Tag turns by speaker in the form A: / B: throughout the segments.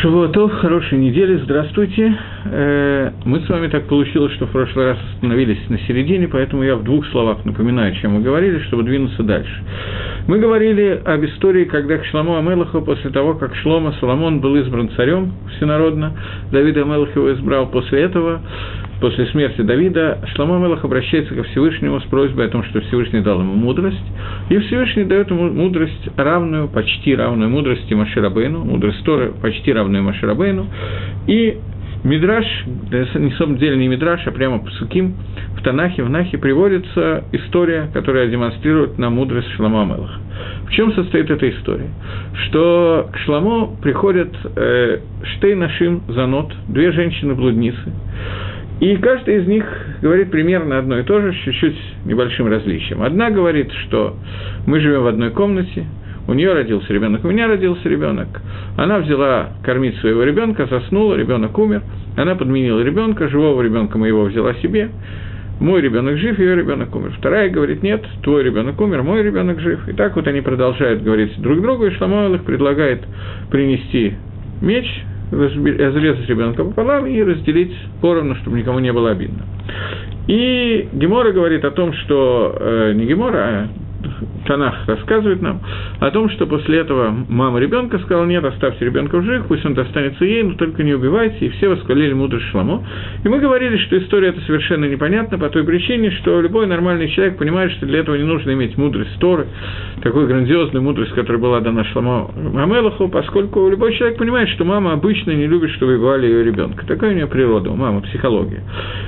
A: Шавуатов, хорошей недели, здравствуйте. Э, мы с вами так получилось, что в прошлый раз остановились на середине, поэтому я в двух словах напоминаю, чем мы говорили, чтобы двинуться дальше. Мы говорили об истории, когда к Шламу Амелаху, после того, как Шлома Соломон был избран царем всенародно, Давид Амелах его избрал после этого, после смерти Давида, Шламу Амелах обращается ко Всевышнему с просьбой о том, что Всевышний дал ему мудрость, и Всевышний дает ему мудрость равную, почти равную мудрости Маширабейну, мудрость Торы почти равную Маширабейну, и Мидраш, на самом деле не Мидраш, а прямо по Суким, в Танахе, в Нахе приводится история, которая демонстрирует нам мудрость Шламу Амелаха. В чем состоит эта история? Что к Шламу приходят э, Штейнашим Занот, две женщины-блудницы, и каждая из них говорит примерно одно и то же, с чуть-чуть небольшим различием. Одна говорит, что мы живем в одной комнате, у нее родился ребенок, у меня родился ребенок. Она взяла кормить своего ребенка, заснула, ребенок умер. Она подменила ребенка, живого ребенка моего взяла себе. Мой ребенок жив, ее ребенок умер. Вторая говорит, нет, твой ребенок умер, мой ребенок жив. И так вот они продолжают говорить друг другу, и Шламойл их предлагает принести меч, разрезать ребенка пополам и разделить поровну, чтобы никому не было обидно. И Гемора говорит о том, что э, не Гемора, а Танах рассказывает нам о том, что после этого мама ребенка сказала, нет, оставьте ребенка в живых, пусть он достанется ей, но только не убивайте, и все восхвалили мудрость Шламо. И мы говорили, что история эта совершенно непонятна по той причине, что любой нормальный человек понимает, что для этого не нужно иметь мудрость Торы, такую грандиозную мудрость, которая была дана Шламо Мамелаху, поскольку любой человек понимает, что мама обычно не любит, чтобы убивали ее ребенка. Такая у нее природа, у мамы психология.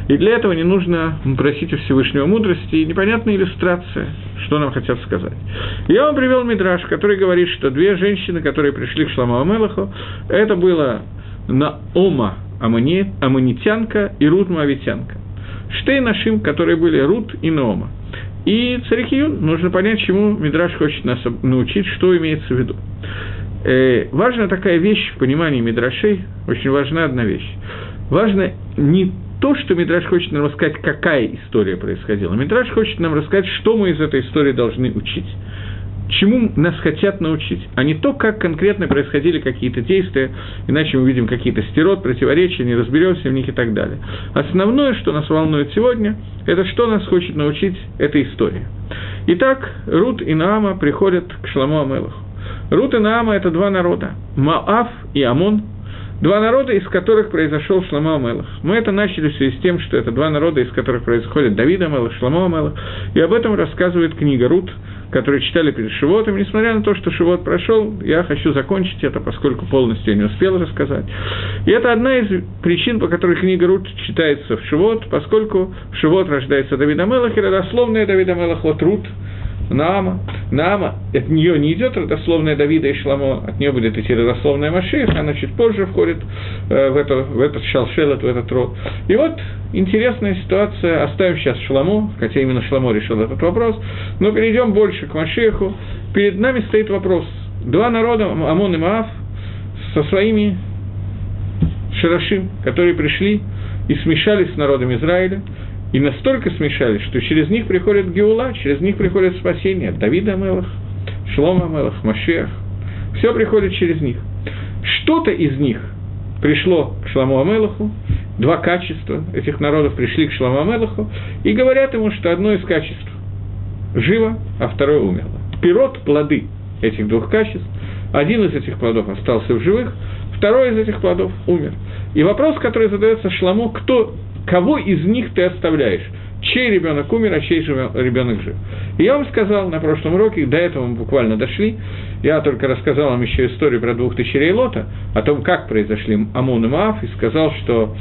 A: И для этого не нужно просить у Всевышнего мудрости, и непонятная иллюстрация, что нам хотят сказать. Я вам привел Мидраш, который говорит, что две женщины, которые пришли к Шламу Амелаху, это было Наома Амани, Аманитянка и Рут Моавитянка. Штей нашим, которые были Рут и Наома. И Царихиюн, нужно понять, чему Мидраш хочет нас научить, что имеется в виду. Э, важна такая вещь в понимании Мидрашей, очень важна одна вещь. Важно не то, что Мидраш хочет нам рассказать, какая история происходила. Мидраш хочет нам рассказать, что мы из этой истории должны учить. Чему нас хотят научить, а не то, как конкретно происходили какие-то действия, иначе мы видим какие-то стерот, противоречия, не разберемся в них и так далее. Основное, что нас волнует сегодня, это что нас хочет научить эта история. Итак, Рут и Наама приходят к Шламу Амелаху. Рут и Наама – это два народа – Маав и Амон – Два народа, из которых произошел Шломо Амелах. Мы это начали в связи с тем, что это два народа, из которых происходит Давид Амелах, Шломо Амелах. И об этом рассказывает книга Рут, которую читали перед Шивотом. Несмотря на то, что Шивот прошел, я хочу закончить это, поскольку полностью я не успел рассказать. И это одна из причин, по которой книга Рут читается в Шивот, поскольку в Шивот рождается Давид Амелах, и родословная Давид Амелах от Рут – Наама. Наама, от нее не идет родословная Давида и Шламо, от нее будет идти родословная Машиих, она чуть позже входит э, в, это, в этот шалшелет, в этот род. И вот интересная ситуация, оставим сейчас Шламо, хотя именно Шламо решил этот вопрос, но перейдем больше к Машеху. Перед нами стоит вопрос. Два народа, Амон и Маав, со своими Шарашим, которые пришли и смешались с народом Израиля – и настолько смешались, что через них приходит Геула, через них приходит спасение. Давид Амелах, Шлом Амелах, Машех. Все приходит через них. Что-то из них пришло к Шламу Амелаху, два качества этих народов пришли к Шламу Амелаху и говорят ему, что одно из качеств живо, а второе умерло. Пирот, плоды этих двух качеств, один из этих плодов остался в живых, второй из этих плодов умер. И вопрос, который задается Шламу, кто кого из них ты оставляешь? Чей ребенок умер, а чей ребенок жив? И я вам сказал на прошлом уроке, до этого мы буквально дошли, я только рассказал вам еще историю про двух дочерей Лота, о том, как произошли Амон и Маав, и сказал, что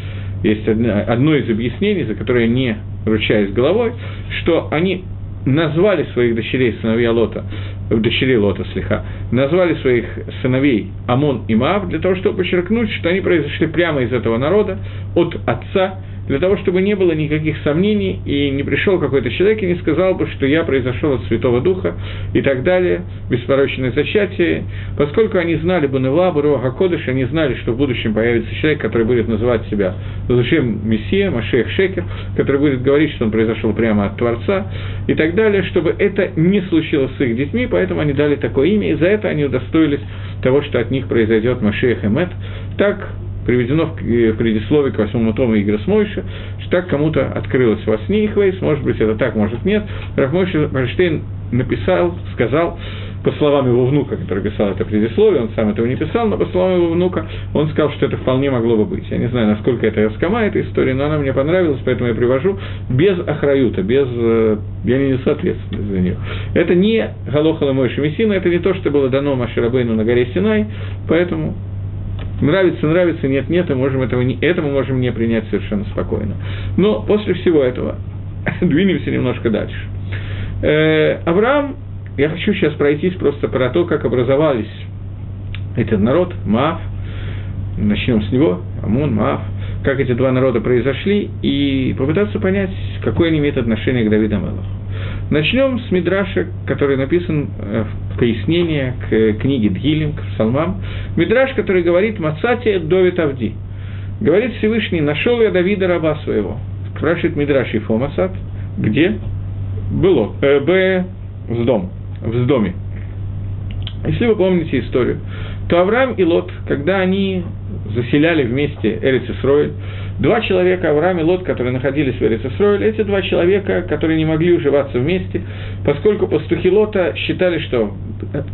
A: есть одно из объяснений, за которое я не ручаюсь головой, что они назвали своих дочерей, сыновья Лота, дочерей Лота слегка, назвали своих сыновей Амон и Маав для того, чтобы подчеркнуть, что они произошли прямо из этого народа, от отца для того, чтобы не было никаких сомнений, и не пришел какой-то человек и не сказал бы, что я произошел от Святого Духа и так далее, беспорочное зачатие, поскольку они знали бы Невабу, Руаха Кодыш, они знали, что в будущем появится человек, который будет называть себя Лжим Мессия, Машех Шекер, который будет говорить, что он произошел прямо от Творца и так далее, чтобы это не случилось с их детьми, поэтому они дали такое имя, и за это они удостоились того, что от них произойдет Машех Эмет. Так приведено в предисловии к восьмому тому Игры Смойша, что так кому-то открылось во сне Ихвейс, может быть, это так, может, нет. Рахмойша Фарштейн написал, сказал, по словам его внука, который писал это предисловие, он сам этого не писал, но по словам его внука, он сказал, что это вполне могло бы быть. Я не знаю, насколько это раскома, эта история, но она мне понравилась, поэтому я привожу без охраюта, без... Э, я не несу ответственность за нее. Это не Галохала Мойши Мессина, это не то, что было дано Маширабейну на горе Синай, поэтому Нравится, нравится, нет, нет, и можем этого не, это мы можем не принять совершенно спокойно. Но после всего этого двинемся немножко дальше. Э, Авраам я хочу сейчас пройтись просто про то, как образовались этот народ, Маав, начнем с него, Амон, Маав, как эти два народа произошли, и попытаться понять, какое они имеют отношение к Давиду Мелаху. Начнем с Мидраша, который написан э, в пояснение к книге Дгилем, к псалмам. Мидраш, который говорит «Мацати Довид Авди». Говорит Всевышний, нашел я Давида, раба своего. Спрашивает Мидраш и Фомасад, где? Было. Э, Б. В дом в доме. Если вы помните историю, то Авраам и Лот, когда они заселяли вместе Эрицесройль, два человека, Авраам и Лот, которые находились в Эрицесройль, эти два человека, которые не могли уживаться вместе, поскольку пастухи Лота считали, что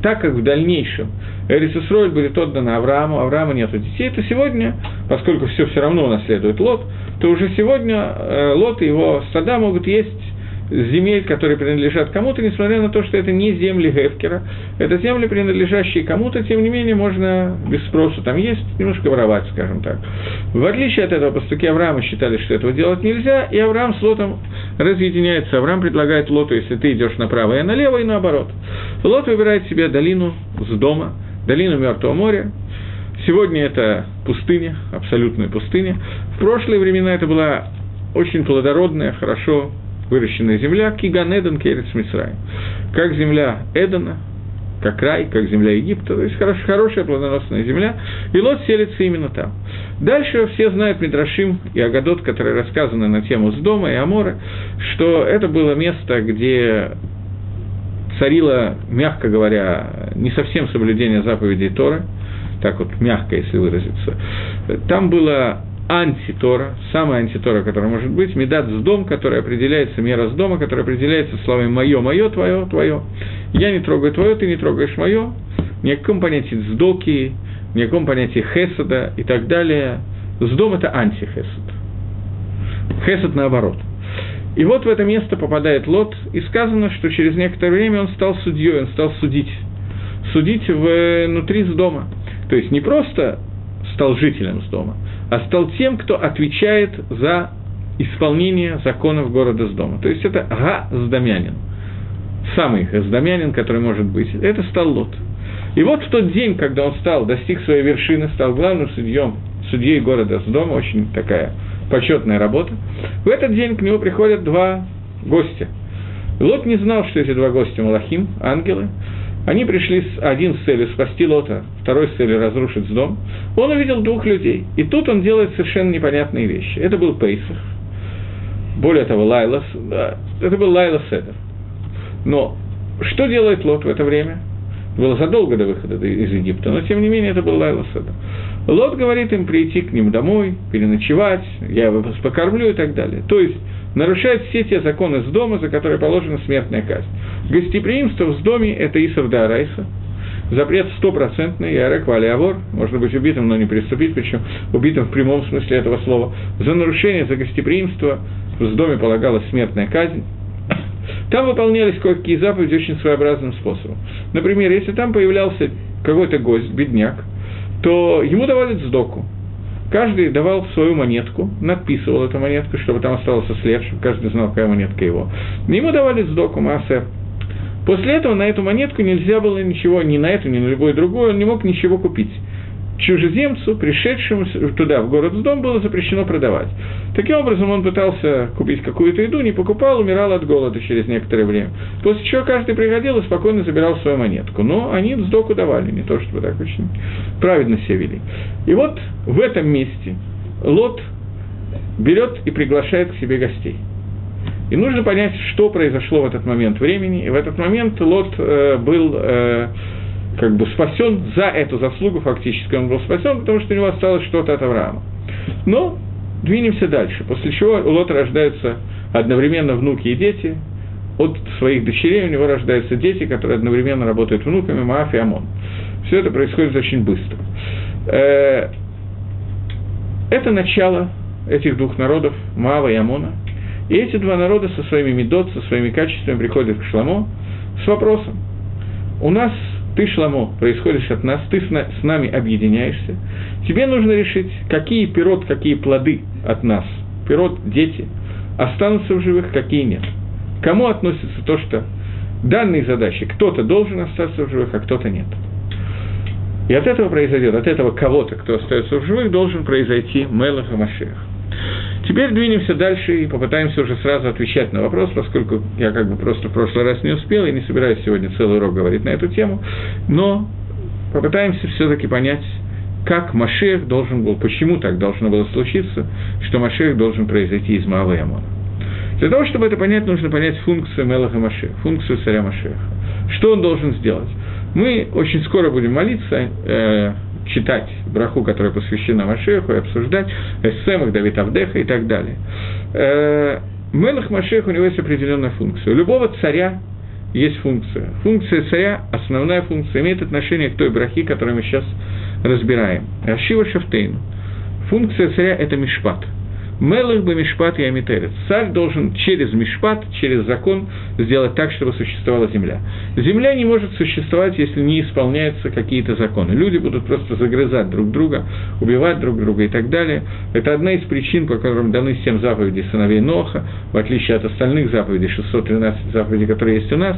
A: так как в дальнейшем Эрицесройль будет отдана Аврааму, Авраама нет детей, то сегодня, поскольку все все равно наследует Лот, то уже сегодня э, Лот и его стада могут есть земель, которые принадлежат кому-то, несмотря на то, что это не земли Гефкера, это земли, принадлежащие кому-то, тем не менее, можно без спроса там есть, немножко воровать, скажем так. В отличие от этого, постуки Авраама считали, что этого делать нельзя, и Авраам с Лотом разъединяется. Авраам предлагает Лоту, если ты идешь направо и налево, и наоборот. Лот выбирает себе долину с дома, долину Мертвого моря, Сегодня это пустыня, абсолютная пустыня. В прошлые времена это была очень плодородная, хорошо выращенная земля, Киган Эден Керец Мисраем. Как земля Эдена, как рай, как земля Египта, то есть хорош, хорошая плодоносная земля, и Лот селится именно там. Дальше все знают Мидрашим и Агадот, которые рассказаны на тему с дома и Амора, что это было место, где царило, мягко говоря, не совсем соблюдение заповедей Торы, так вот мягко, если выразиться. Там было антитора, самая антитора, которая может быть, медат с дом, которая определяется, мера с дома, которая определяется словами «моё, моё, твое, твое». Я не трогаю твое, ты не трогаешь мое. Ни о каком понятии сдоки, ни о каком понятии хесада и так далее. Сдом – это антихесад. Хесад наоборот. И вот в это место попадает Лот, и сказано, что через некоторое время он стал судьей, он стал судить. Судить внутри с дома. То есть не просто стал жителем с дома, а стал тем, кто отвечает за исполнение законов города с дома. То есть это Га-Сдамянин. Самый Газдамянин, который может быть. Это стал Лот. И вот в тот день, когда он стал, достиг своей вершины, стал главным судьем, судьей города с дома, очень такая почетная работа, в этот день к нему приходят два гостя. Лот не знал, что эти два гостя Малахим, ангелы, они пришли с, один с целью спасти Лота, второй с целью разрушить дом. Он увидел двух людей. И тут он делает совершенно непонятные вещи. Это был Пейсах. Более того, Лайлас. Да, это был Лайла Седер. Но что делает Лот в это время? Было задолго до выхода из Египта, но тем не менее это был Лайла Седер. Лот говорит им прийти к ним домой, переночевать, я вас покормлю и так далее. То есть нарушает все те законы с дома, за которые положена смертная казнь. Гостеприимство в доме – это Исав да Арайса, запрет стопроцентный, Ярек Валиавор, можно быть убитым, но не приступить, причем убитым в прямом смысле этого слова. За нарушение, за гостеприимство в доме полагалась смертная казнь. Там выполнялись кое-какие заповеди очень своеобразным способом. Например, если там появлялся какой-то гость, бедняк, то ему давали сдоку. Каждый давал свою монетку, надписывал эту монетку, чтобы там остался след, чтобы каждый знал, какая монетка его. Ему давали сдоку, массер. После этого на эту монетку нельзя было ничего, ни на эту, ни на любую другую, он не мог ничего купить. Чужеземцу, пришедшему туда, в город с дом, было запрещено продавать. Таким образом, он пытался купить какую-то еду, не покупал, умирал от голода через некоторое время. После чего каждый приходил и спокойно забирал свою монетку. Но они сдоку давали, не то чтобы так очень праведно себя вели. И вот в этом месте Лот берет и приглашает к себе гостей. И нужно понять, что произошло в этот момент времени. И в этот момент Лот э, был э, как бы спасен за эту заслугу, фактически он был спасен, потому что у него осталось что-то от Авраама. Но двинемся дальше, после чего у Лота рождаются одновременно внуки и дети, от своих дочерей у него рождаются дети, которые одновременно работают внуками, Мааф и Амон. Все это происходит очень быстро. Э, это начало этих двух народов, Маава и Амона. И эти два народа со своими медот, со своими качествами приходят к Шламо с вопросом. У нас ты, Шламо, происходишь от нас, ты с нами объединяешься. Тебе нужно решить, какие пирот, какие плоды от нас, пирот, дети, останутся в живых, какие нет. Кому относится то, что данные задачи кто-то должен остаться в живых, а кто-то нет. И от этого произойдет, от этого кого-то, кто остается в живых, должен произойти Мелах и. Теперь двинемся дальше и попытаемся уже сразу отвечать на вопрос, поскольку я как бы просто в прошлый раз не успел и не собираюсь сегодня целый урок говорить на эту тему, но попытаемся все-таки понять, как Машех должен был, почему так должно было случиться, что Машех должен произойти из Маава и Амона. Для того, чтобы это понять, нужно понять функцию Мелаха Машеха, функцию царя Машеха. Что он должен сделать? Мы очень скоро будем молиться, э, читать браху, которая посвящена Машеху, и обсуждать эссемах Давид Авдеха и так далее. Э, Мелах Машех, у него есть определенная функция. У любого царя есть функция. Функция царя, основная функция, имеет отношение к той брахи, которую мы сейчас разбираем. Ашива Шафтейну. Функция царя – это мишпат – Мелых бы Мишпат и Амитерец. Царь должен через Мишпат, через закон сделать так, чтобы существовала земля. Земля не может существовать, если не исполняются какие-то законы. Люди будут просто загрызать друг друга, убивать друг друга и так далее. Это одна из причин, по которым даны семь заповедей сыновей Ноха, в отличие от остальных заповедей, 613 заповедей, которые есть у нас.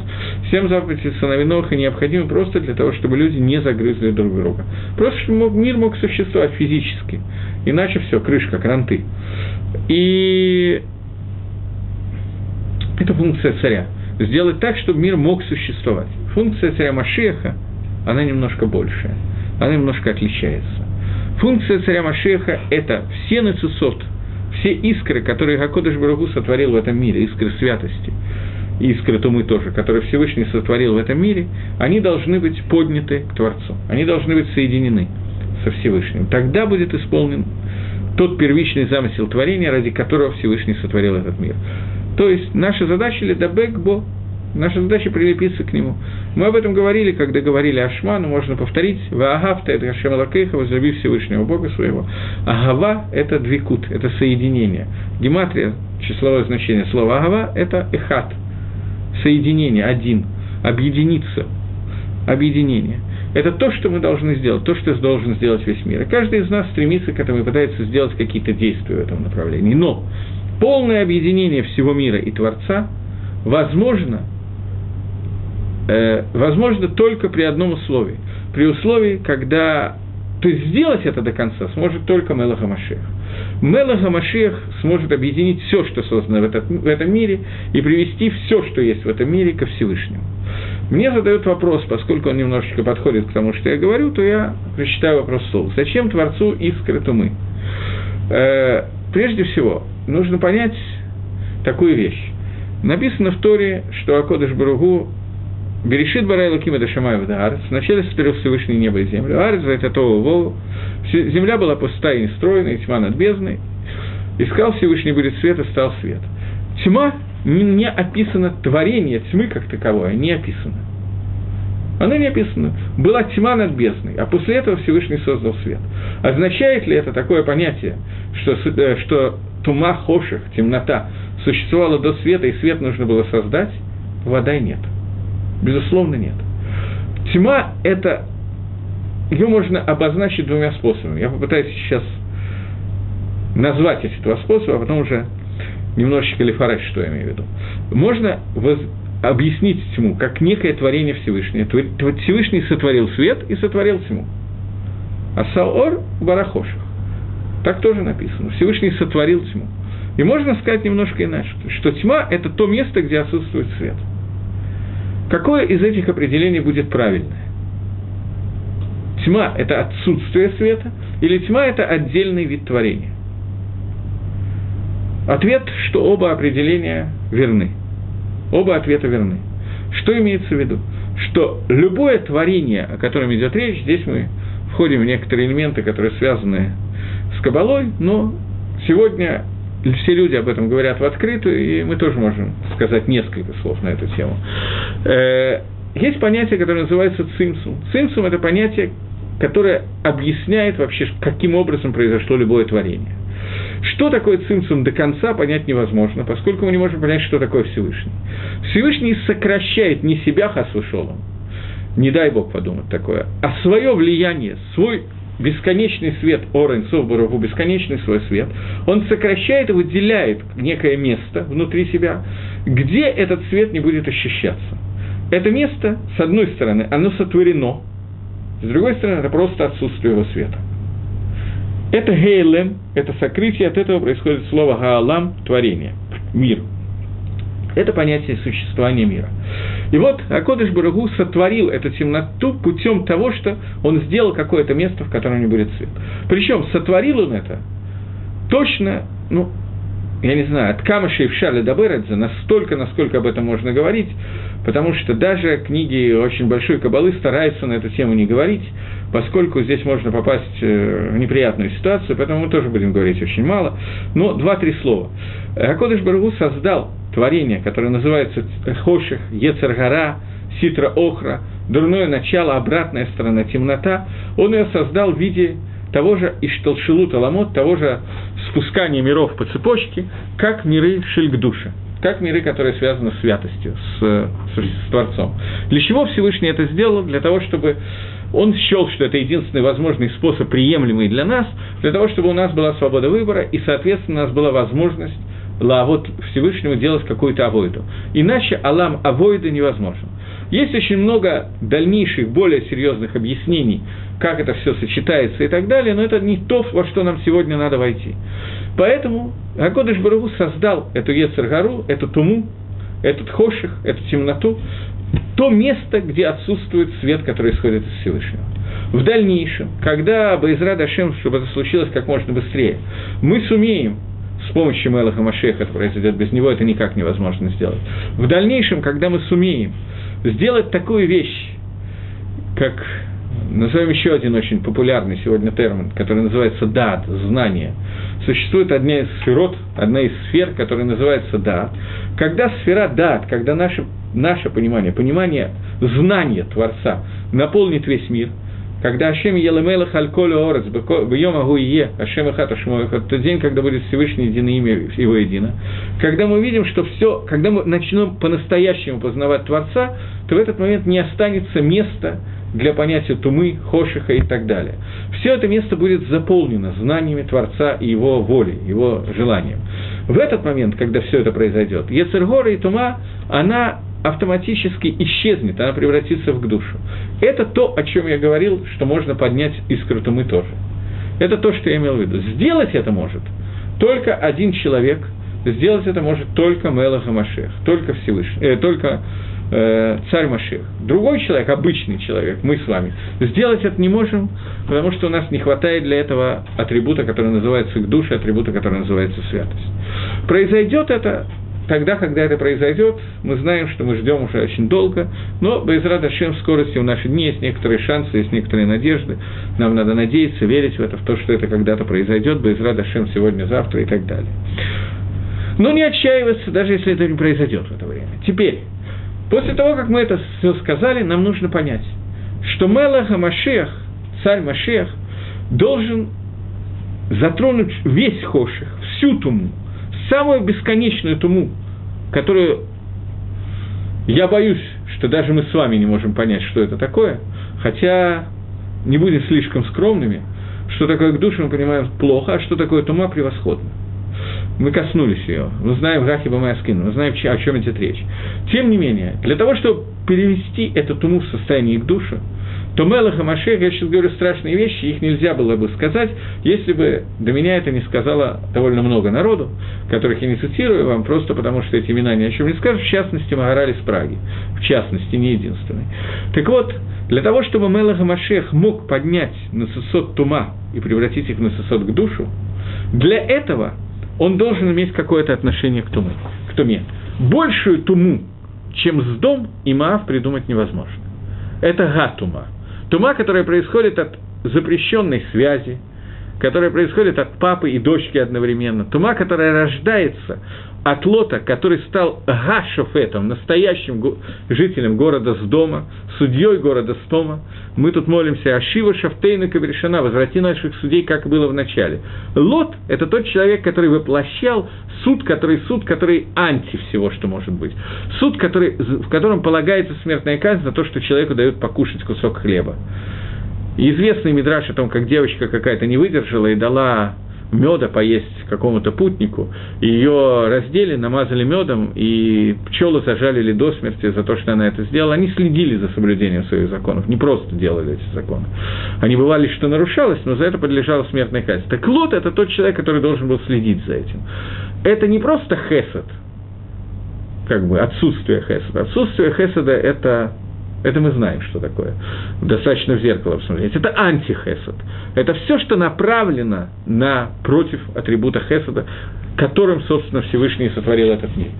A: Семь заповедей сыновей Ноха необходимы просто для того, чтобы люди не загрызли друг друга. Просто чтобы мир мог существовать физически. Иначе все, крышка, кранты. И это функция царя. Сделать так, чтобы мир мог существовать. Функция царя Машеха, она немножко большая, она немножко отличается. Функция царя Машеха – это все нацисот, все искры, которые Гакодыш Барагу сотворил в этом мире, искры святости, искры Тумы тоже, которые Всевышний сотворил в этом мире, они должны быть подняты к Творцу, они должны быть соединены со Всевышним. Тогда будет исполнен тот первичный замысел творения, ради которого Всевышний сотворил этот мир. То есть наша задача – ледабекбо, наша задача – прилепиться к нему. Мы об этом говорили, когда говорили о Шма, но можно повторить. «Ваагавта» – это Хашем Лакейха, возлюби Всевышнего Бога своего. Агава – это двикут, это соединение. Гематрия, числовое значение слова Агава – это эхат, соединение, один, объединиться, объединение. Это то, что мы должны сделать, то, что должен сделать весь мир. И каждый из нас стремится к этому и пытается сделать какие-то действия в этом направлении. Но полное объединение всего мира и Творца возможно, э, возможно только при одном условии. При условии, когда то есть сделать это до конца сможет только Мелаха Машех. Мелаха Машех сможет объединить все, что создано в, этот, в этом мире, и привести все, что есть в этом мире, ко Всевышнему. Мне задают вопрос, поскольку он немножечко подходит к тому, что я говорю, то я прочитаю вопрос вслух. Зачем Творцу искры тумы? Э, прежде всего, нужно понять такую вещь. Написано в Торе, что Акодыш Баругу Берешит Барай Луким это Шамай Вдаарец. Вначале сотворил Всевышний небо и землю. Арец за это Тову Вову. Земля была пустая и нестроена, и тьма над бездной. Искал Всевышний будет свет, и стал свет. Тьма не описано творение тьмы как таковое, не описано. Оно не описано. Была тьма над бездной, а после этого Всевышний создал свет. Означает ли это такое понятие, что, э, что тума, хоших, темнота, существовала до света, и свет нужно было создать? Вода нет. Безусловно, нет. Тьма – это... Ее можно обозначить двумя способами. Я попытаюсь сейчас назвать эти два способа, а потом уже немножечко лифарать, что я имею в виду. Можно воз... объяснить тьму как некое творение Всевышнего. Всевышний сотворил свет и сотворил тьму. а Саор – Барахошах. Так тоже написано. Всевышний сотворил тьму. И можно сказать немножко иначе, что тьма – это то место, где отсутствует свет. Какое из этих определений будет правильное? Тьма – это отсутствие света, или тьма – это отдельный вид творения? Ответ, что оба определения верны. Оба ответа верны. Что имеется в виду? Что любое творение, о котором идет речь, здесь мы входим в некоторые элементы, которые связаны с Кабалой, но сегодня все люди об этом говорят в открытую, и мы тоже можем сказать несколько слов на эту тему. Э, есть понятие, которое называется цимсум. Цимсум – это понятие, которое объясняет вообще, каким образом произошло любое творение. Что такое цимсум до конца, понять невозможно, поскольку мы не можем понять, что такое Всевышний. Всевышний сокращает не себя Хасушолом, не дай Бог подумать такое, а свое влияние, свой бесконечный свет Орен Совбаруху, бесконечный свой свет, он сокращает и выделяет некое место внутри себя, где этот свет не будет ощущаться. Это место, с одной стороны, оно сотворено, с другой стороны, это просто отсутствие его света. Это гейлем, это сокрытие, от этого происходит слово гаалам – творение, мир. Это понятие существования мира. И вот Акодыш Барагу сотворил эту темноту путем того, что он сделал какое-то место, в котором не будет свет. Причем сотворил он это точно, ну, я не знаю, от Камыша и Вшали до Бередзе, настолько, насколько об этом можно говорить, потому что даже книги очень большой кабалы стараются на эту тему не говорить, поскольку здесь можно попасть э, в неприятную ситуацию, поэтому мы тоже будем говорить очень мало. Но два-три слова. Акодыш Баргу создал творение, которое называется Хоших, Ецаргара, Ситра Охра, дурное начало, обратная сторона, темнота, он ее создал в виде того же Ишталшилут Аламот, того же спускания миров по цепочке, как миры Шильгдуша, как миры, которые связаны с святостью, с, с, с Творцом. Для чего Всевышний это сделал? Для того, чтобы он счел, что это единственный возможный способ, приемлемый для нас, для того, чтобы у нас была свобода выбора, и, соответственно, у нас была возможность лавот Всевышнему делать какую-то авойду. Иначе алам авойда невозможен. Есть очень много дальнейших, более серьезных объяснений, как это все сочетается и так далее, но это не то, во что нам сегодня надо войти. Поэтому Акодыш Барагу создал эту Ецаргару, эту Туму, этот Хоших, эту темноту, то место, где отсутствует свет, который исходит из Всевышнего. В дальнейшем, когда Байзра Дашем, чтобы это случилось как можно быстрее, мы сумеем с помощью Мелаха Машеха это произойдет, без него это никак невозможно сделать. В дальнейшем, когда мы сумеем сделать такую вещь, как Назовем еще один очень популярный сегодня термин, который называется дат, знание. Существует одна из сферот, одна из сфер, которая называется дат. Когда сфера дат, когда наше, наше понимание, понимание знания Творца наполнит весь мир – когда Ашем Елемелах Альколю Орец, Бьем Агуие, Ашем Ахат Ашмоехат, тот день, когда будет Всевышний единое имя его едино, когда мы увидим, что все, когда мы начнем по-настоящему познавать Творца, то в этот момент не останется места для понятия тумы, хошиха и так далее. Все это место будет заполнено знаниями Творца и его волей, его желанием. В этот момент, когда все это произойдет, Ецергора и Тума, она автоматически исчезнет, она превратится в душу. Это то, о чем я говорил, что можно поднять искру тумы тоже. Это то, что я имел в виду. Сделать это может только один человек, сделать это может только Мелаха Машех, только Всевышний, э, только э, царь Машех. Другой человек, обычный человек, мы с вами, сделать это не можем, потому что у нас не хватает для этого атрибута, который называется их душа, атрибута, который называется святость. Произойдет это тогда, когда это произойдет, мы знаем, что мы ждем уже очень долго, но без Дашем в скорости в наши дни есть некоторые шансы, есть некоторые надежды. Нам надо надеяться, верить в это, в то, что это когда-то произойдет, без Дашем сегодня, завтра и так далее. Но не отчаиваться, даже если это не произойдет в это время. Теперь, после того, как мы это все сказали, нам нужно понять, что Мелаха Машех, царь Машех, должен затронуть весь Хоших, всю Туму, самую бесконечную туму, которую я боюсь, что даже мы с вами не можем понять, что это такое, хотя не будем слишком скромными, что такое к душе мы понимаем плохо, а что такое тума превосходно. Мы коснулись ее, мы знаем Рахи Бамаяскин, мы знаем, о чем идет речь. Тем не менее, для того, чтобы перевести эту туму в состояние к душе, то Мелах и Машех, я сейчас говорю страшные вещи, их нельзя было бы сказать, если бы до меня это не сказала довольно много народу, которых я не цитирую вам, просто потому что эти имена ни о чем не скажут, в частности, Магараль из Праги, в частности, не единственный. Так вот, для того, чтобы Мелах и Машех мог поднять на сосот тума и превратить их на сосот к душу, для этого он должен иметь какое-то отношение к туме. К туме. Большую туму, чем с дом, и Маав придумать невозможно. Это гатума – Тума, которая происходит от запрещенной связи, которая происходит от папы и дочки одновременно. Тума, которая рождается от Лота, который стал Гашофетом, настоящим жителем города Сдома, судьей города Стома. Мы тут молимся о Шива Шафтейну Кабрешана, возврати наших судей, как было в начале. Лот – это тот человек, который воплощал суд, который суд, который анти всего, что может быть. Суд, который, в котором полагается смертная казнь за то, что человеку дают покушать кусок хлеба. известный мидраж о том, как девочка какая-то не выдержала и дала меда поесть какому-то путнику, ее раздели, намазали медом, и пчелы зажалили до смерти за то, что она это сделала. Они следили за соблюдением своих законов, не просто делали эти законы. Они бывали, что нарушалось, но за это подлежала смертная казнь. Так Лот – это тот человек, который должен был следить за этим. Это не просто хесед, как бы отсутствие хеседа. Отсутствие хеседа – это это мы знаем, что такое. Достаточно в зеркало посмотреть. Это антихесед. Это все, что направлено на против атрибута хеседа, которым, собственно, Всевышний сотворил этот мир.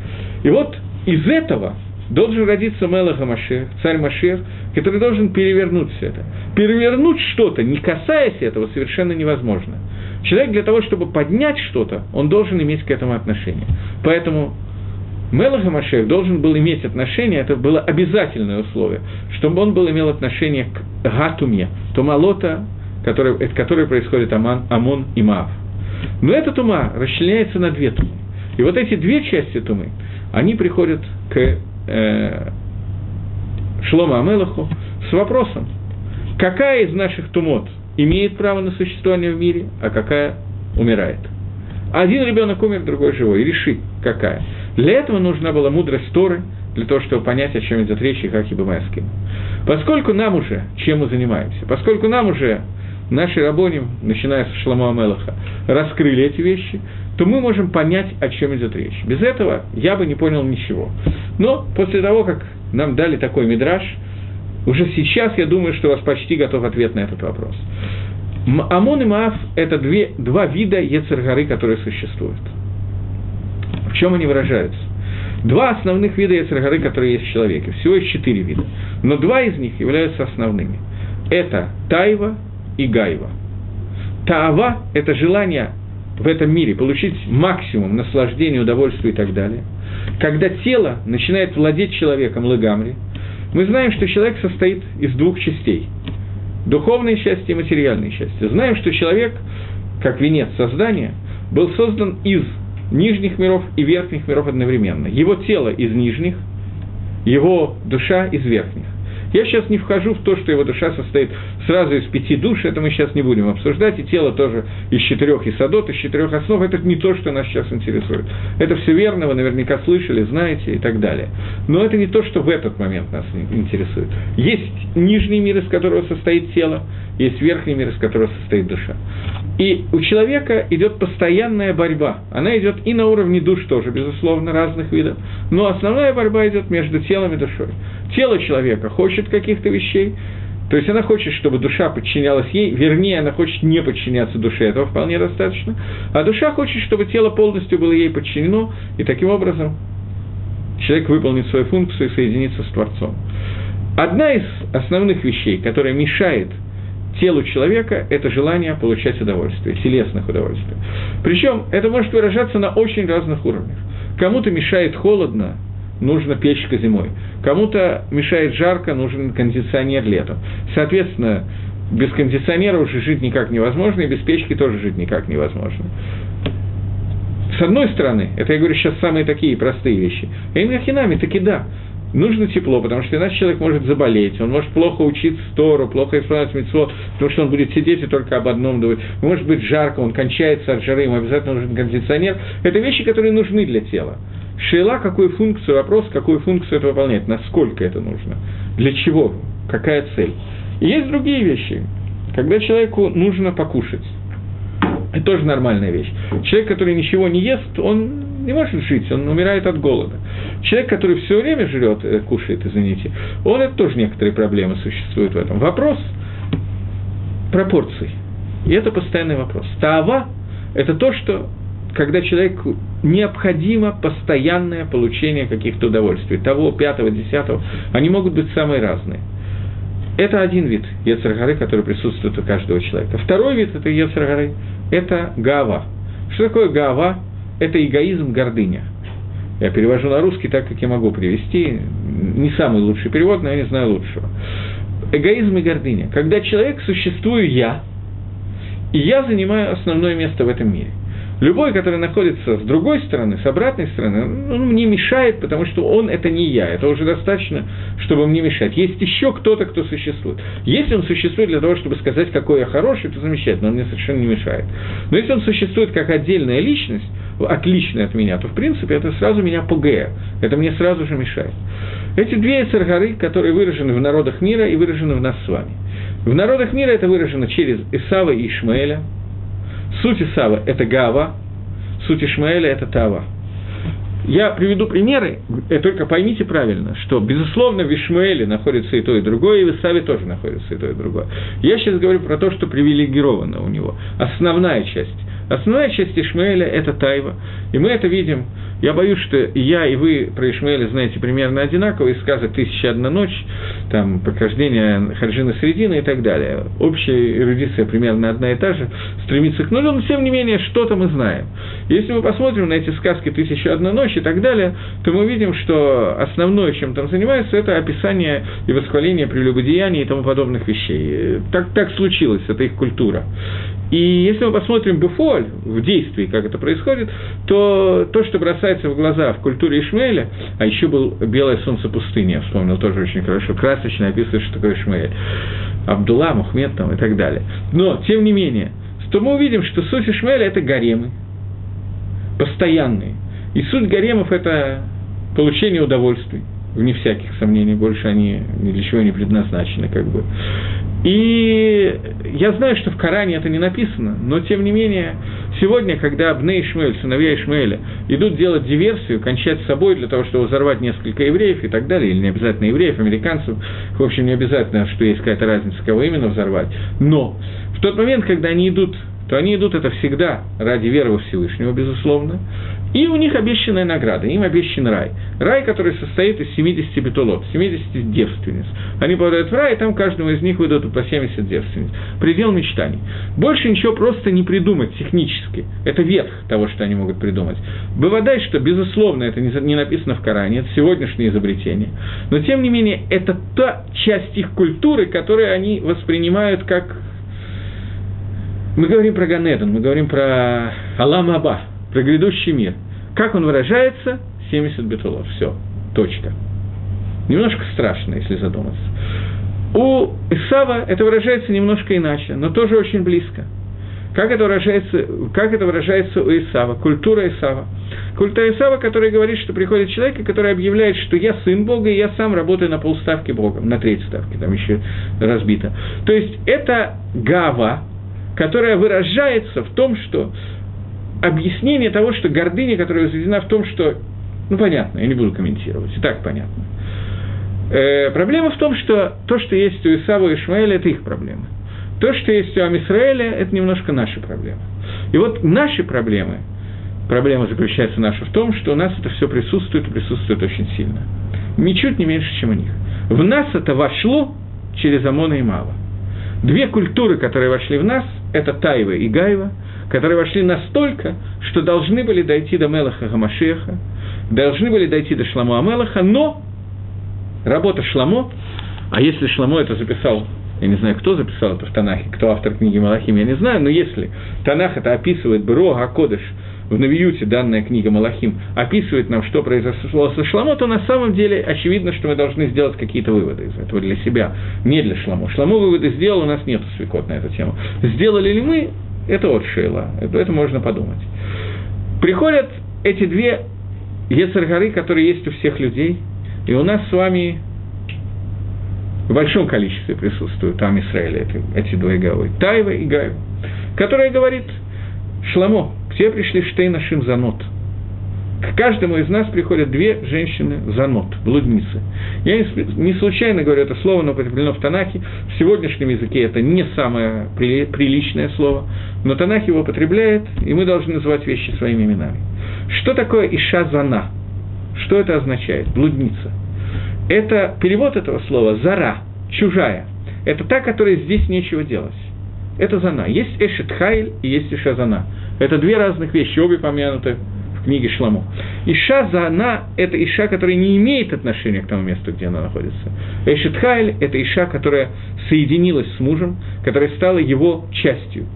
A: И вот из этого должен родиться Мелаха Машех, царь Машех, который должен перевернуть все это. Перевернуть что-то, не касаясь этого, совершенно невозможно. Человек для того, чтобы поднять что-то, он должен иметь к этому отношение. Поэтому Мелах Машех должен был иметь отношение, это было обязательное условие, чтобы он был имел отношение к Гатуме, Тумалота, который, который происходит Аман, Амон и Маав. Но эта тума расчленяется на две тумы. И вот эти две части тумы, они приходят к э, Шлома Амелаху с вопросом, какая из наших тумот имеет право на существование в мире, а какая умирает. Один ребенок умер, другой живой. И реши, какая. Для этого нужна была мудрость Торы, для того, чтобы понять, о чем идет речь и как Ибамай с кем. Поскольку нам уже, чем мы занимаемся, поскольку нам уже наши рабоним, начиная с Шламу Амелаха, раскрыли эти вещи, то мы можем понять, о чем идет речь. Без этого я бы не понял ничего. Но после того, как нам дали такой мидраж, уже сейчас я думаю, что у вас почти готов ответ на этот вопрос. Амон и Маав – это две, два вида Ецергары, которые существуют. Чем они выражаются? Два основных вида Ецергары, которые есть в человеке. Всего есть четыре вида. Но два из них являются основными. Это Тайва и Гайва. Таава – это желание в этом мире получить максимум наслаждения, удовольствия и так далее. Когда тело начинает владеть человеком лыгамри, мы знаем, что человек состоит из двух частей – духовное счастье и материальное счастье. Знаем, что человек, как венец создания, был создан из нижних миров и верхних миров одновременно. Его тело из нижних, его душа из верхних. Я сейчас не вхожу в то, что его душа состоит сразу из пяти душ, это мы сейчас не будем обсуждать, и тело тоже из четырех и садот, из четырех основ, это не то, что нас сейчас интересует. Это все верно, вы наверняка слышали, знаете и так далее. Но это не то, что в этот момент нас интересует. Есть нижний мир, из которого состоит тело, есть верхний мир, из которого состоит душа. И у человека идет постоянная борьба. Она идет и на уровне душ тоже, безусловно, разных видов. Но основная борьба идет между телом и душой. Тело человека хочет каких-то вещей, то есть она хочет, чтобы душа подчинялась ей, вернее, она хочет не подчиняться душе, этого вполне достаточно. А душа хочет, чтобы тело полностью было ей подчинено, и таким образом человек выполнит свою функцию и соединится с Творцом. Одна из основных вещей, которая мешает телу человека – это желание получать удовольствие, телесных удовольствий. Причем это может выражаться на очень разных уровнях. Кому-то мешает холодно, нужна печка зимой. Кому-то мешает жарко, нужен кондиционер летом. Соответственно, без кондиционера уже жить никак невозможно, и без печки тоже жить никак невозможно. С одной стороны, это я говорю сейчас самые такие простые вещи. Эймахинами таки да, нужно тепло, потому что иначе человек может заболеть, он может плохо учиться Тору, плохо исполнять митцвот, потому что он будет сидеть и только об одном думать. Может быть жарко, он кончается от жары, ему обязательно нужен кондиционер. Это вещи, которые нужны для тела. Шейла, какую функцию, вопрос, какую функцию это выполняет, насколько это нужно, для чего, какая цель. И есть другие вещи. Когда человеку нужно покушать, это тоже нормальная вещь. Человек, который ничего не ест, он не может жить, он умирает от голода. Человек, который все время жрет, э, кушает, извините, он это тоже некоторые проблемы существуют в этом. Вопрос пропорций. И это постоянный вопрос. Таава – это то, что когда человеку необходимо постоянное получение каких-то удовольствий, того, пятого, десятого, они могут быть самые разные. Это один вид Ецаргары, который присутствует у каждого человека. Второй вид этой Ецаргары – это Гава. Что такое Гава? Это эгоизм, гордыня. Я перевожу на русский так, как я могу привести. Не самый лучший перевод, но я не знаю лучшего. Эгоизм и гордыня. Когда человек существую я, и я занимаю основное место в этом мире. Любой, который находится с другой стороны, с обратной стороны, он мне мешает, потому что он – это не я. Это уже достаточно, чтобы мне мешать. Есть еще кто-то, кто существует. Если он существует для того, чтобы сказать, какой я хороший, то замечательно, он мне совершенно не мешает. Но если он существует как отдельная личность, отличная от меня, то, в принципе, это сразу меня пугает. Это мне сразу же мешает. Эти две царгары, которые выражены в народах мира и выражены в нас с вами. В народах мира это выражено через Исава и Ишмаэля – Суть Исава – это Гава, суть Ишмаэля – это Тава. Я приведу примеры, э, только поймите правильно, что, безусловно, в Ишмаэле находится и то, и другое, и в Исаве тоже находится и то, и другое. Я сейчас говорю про то, что привилегировано у него. Основная часть. Основная часть Ишмаэля – это Тайва, и мы это видим я боюсь, что я, и вы про Ишмаэля знаете примерно одинаково, из сказок «Тысяча одна ночь», там, прохождение Харджина Средины и так далее. Общая эрудиция примерно одна и та же, стремится к нулю, но тем не менее что-то мы знаем. Если мы посмотрим на эти сказки «Тысяча одна ночь» и так далее, то мы увидим, что основное, чем там занимается, это описание и восхваление прелюбодеяний и тому подобных вещей. Так, так случилось, это их культура. И если мы посмотрим Бефоль в действии, как это происходит, то то, что бросается в глаза в культуре Ишмаэля, а еще был «Белое солнце пустыни», я вспомнил тоже очень хорошо, красочно описывает, что такое Ишмаэль. Абдулла, Мухмед там и так далее. Но, тем не менее, то мы увидим, что суть Ишмаэля – это гаремы, постоянные. И суть гаремов – это получение удовольствий, вне всяких сомнений, больше они ни для чего не предназначены, как бы. И я знаю, что в Коране это не написано, но тем не менее, сегодня, когда Бне Ишмаэль, сыновья Ишмаэля, идут делать диверсию, кончать с собой для того, чтобы взорвать несколько евреев и так далее, или не обязательно евреев, американцев, в общем, не обязательно, что есть какая-то разница, кого именно взорвать, но в тот момент, когда они идут то они идут это всегда ради веры во Всевышнего, безусловно, и у них обещанная награда, им обещан рай. Рай, который состоит из 70 бетулот, 70 девственниц. Они попадают в рай, и там каждому из них выдадут по 70 девственниц. Предел мечтаний. Больше ничего просто не придумать технически. Это верх того, что они могут придумать. Бывает, что, безусловно, это не написано в Коране, это сегодняшнее изобретение. Но, тем не менее, это та часть их культуры, которую они воспринимают как... Мы говорим про Ганедон, мы говорим про Алам Аба, про грядущий мир. Как он выражается? 70 бетулов. Все. Точка. Немножко страшно, если задуматься. У Исава это выражается немножко иначе, но тоже очень близко. Как это выражается, как это выражается у Исава? Культура Исава. Культура Исава, которая говорит, что приходит человек, который объявляет, что я сын Бога, и я сам работаю на полставки Богом, на треть ставки, там еще разбито. То есть это гава, которая выражается в том, что объяснение того, что гордыня, которая возведена в том, что... Ну, понятно, я не буду комментировать, и так понятно. Э, проблема в том, что то, что есть у Исава и Ишмаэля, это их проблемы. То, что есть у Амисраэля, это немножко наши проблемы. И вот наши проблемы, проблема заключается наша в том, что у нас это все присутствует и присутствует очень сильно. Ничуть не меньше, чем у них. В нас это вошло через Амона и Мава. Две культуры, которые вошли в нас, это Тайва и Гайва – которые вошли настолько, что должны были дойти до Мелаха Гамашеха, должны были дойти до Шламу Амелаха, но работа Шламо, а если Шламо это записал, я не знаю, кто записал это в Танахе, кто автор книги Малахим, я не знаю, но если Танах это описывает Бро Гакодыш, в Навиюте данная книга Малахим описывает нам, что произошло со Шламо, то на самом деле очевидно, что мы должны сделать какие-то выводы из этого для себя, не для Шламо. Шламо выводы сделал, у нас нет свекот на эту тему. Сделали ли мы? Это вот Шейла, это, это можно подумать. Приходят эти две Ецаргары, которые есть у всех людей, и у нас с вами в большом количестве присутствуют там Израиля, эти, эти двое головы, Тайва и Гайва, которая говорит, Шламо, тебе пришли Штейна Шим Занот – к каждому из нас приходят две женщины занот, блудницы. Я не случайно говорю это слово, но употреблено в Танахе. В сегодняшнем языке это не самое приличное слово, но Танах его употребляет, и мы должны называть вещи своими именами. Что такое Иша Зана? Что это означает? Блудница. Это перевод этого слова «зара», «чужая». Это та, которая здесь нечего делать. Это Зана. Есть Эшет Хайль и есть Иша Зана. Это две разных вещи, обе помянуты книге Шламу. Иша за она – это Иша, которая не имеет отношения к тому месту, где она находится. Эшетхайль – это Иша, которая соединилась с мужем, которая стала его частью.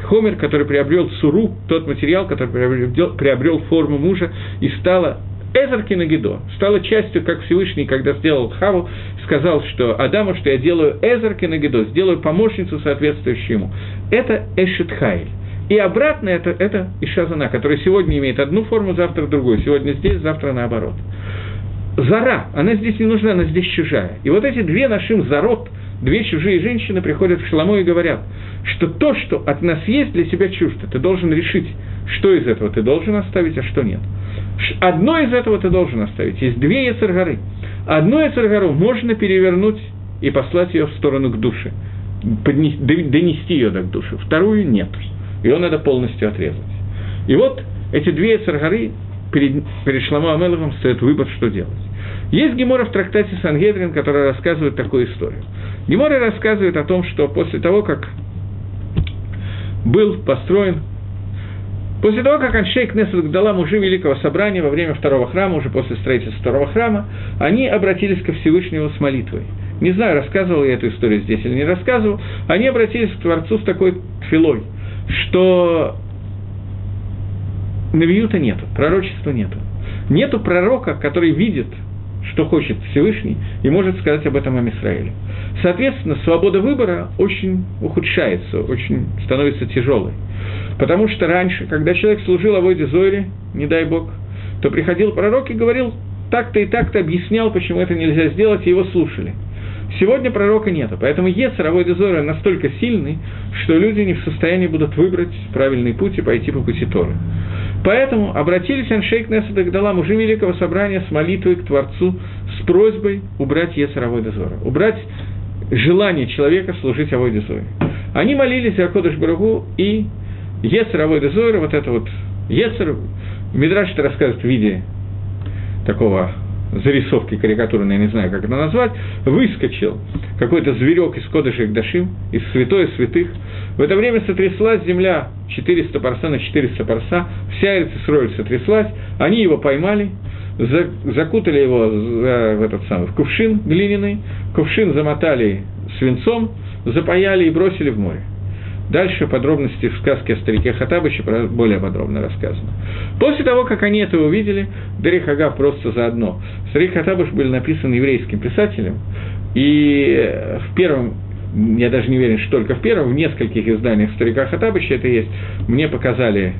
A: Хомер, который приобрел суру, тот материал, который приобрел, приобрел форму мужа и стала Эзер Кинагидо, стала частью, как Всевышний, когда сделал Хаву, сказал, что Адаму, что я делаю Эзер Кинагидо, сделаю помощницу, соответствующую ему. Это Эшетхайль. И обратно это, это Ишазана, которая сегодня имеет одну форму, завтра другую. Сегодня здесь, завтра наоборот. Зара, она здесь не нужна, она здесь чужая. И вот эти две нашим зарод, две чужие женщины приходят к Шламу и говорят, что то, что от нас есть, для себя чуждо. Ты должен решить, что из этого ты должен оставить, а что нет. Одно из этого ты должен оставить. Есть две яцергары. Одну яцергару можно перевернуть и послать ее в сторону к душе, донести ее до к душе. Вторую нет ее надо полностью отрезать. И вот эти две царгары перед, перед Шламо Амеловым стоит выбор, что делать. Есть Гемора в трактате Сангедрин, который рассказывает такую историю. Гемора рассказывает о том, что после того, как был построен После того, как Аншейк Несет дала мужи Великого Собрания во время второго храма, уже после строительства второго храма, они обратились ко Всевышнему с молитвой. Не знаю, рассказывал я эту историю здесь или не рассказывал. Они обратились к Творцу с такой филой – что навиюта нету, пророчества нету. Нету пророка, который видит, что хочет Всевышний, и может сказать об этом о Израиле. Соответственно, свобода выбора очень ухудшается, очень становится тяжелой. Потому что раньше, когда человек служил Авойде Зойре, не дай Бог, то приходил пророк и говорил, так-то и так-то объяснял, почему это нельзя сделать, и его слушали – Сегодня пророка нету, поэтому Ецаровой дозор настолько сильный, что люди не в состоянии будут выбрать правильный путь и пойти по пути Торы. Поэтому обратились Аншейк Несада Гдала, мужи Великого Собрания, с молитвой к Творцу, с просьбой убрать Ецаровой дозор, убрать желание человека служить Авой Дозоре. Они молились за Кодыш Барагу и Ецаровой дозор, вот это вот Ецар, Мидраш это рассказывает в виде такого зарисовки карикатурной, я не знаю, как это назвать, выскочил какой-то зверек из Кодыша Дашим, из святой святых. В это время сотряслась земля 400 парса на 400 парса, вся Эрцисроль сотряслась, они его поймали, закутали его в, этот самый, в кувшин глиняный, кувшин замотали свинцом, запаяли и бросили в море. Дальше подробности в сказке о старике Хатабыше более подробно рассказано. После того, как они это увидели, Дерих Агав просто заодно. Старик Хатабыш был написан еврейским писателем, и в первом я даже не уверен, что только в первом, в нескольких изданиях старика Хатабыча это есть, мне показали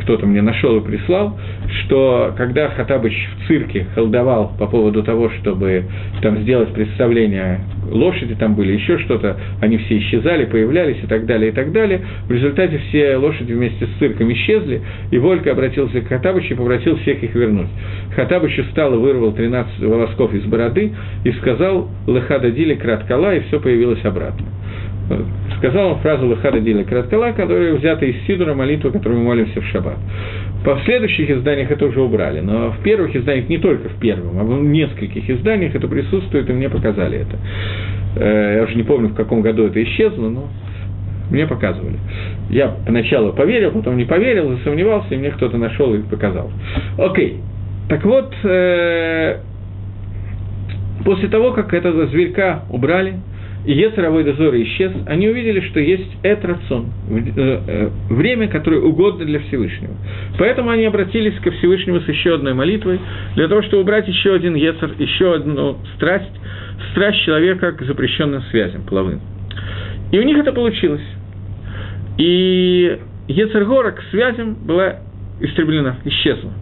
A: кто-то мне нашел и прислал, что когда Хатабыч в цирке холдовал по поводу того, чтобы там сделать представление, лошади там были, еще что-то, они все исчезали, появлялись и так далее, и так далее. В результате все лошади вместе с цирком исчезли, и Волька обратился к Хатабычу и попросил всех их вернуть. Хатабыч устал и вырвал 13 волосков из бороды и сказал «Лехада дили краткала», и все появилось обратно сказал фразу «Лахада Дила Краткала», которая взята из Сидура, молитвы, которую мы молимся в Шаббат. По следующих изданиях это уже убрали, но в первых изданиях, не только в первом, а в нескольких изданиях это присутствует, и мне показали это. Э, я уже не помню, в каком году это исчезло, но мне показывали. Я поначалу поверил, потом не поверил, засомневался, и мне кто-то нашел и показал. Окей. Так вот, э, после того, как этого зверька убрали, и Ецеровой дозор исчез, они увидели, что есть этрацон, э, э, время, которое угодно для Всевышнего. Поэтому они обратились ко Всевышнему с еще одной молитвой, для того, чтобы убрать еще один Ецер, еще одну страсть, страсть человека к запрещенным связям половым. И у них это получилось. И Ецергора к связям была истреблена, исчезла.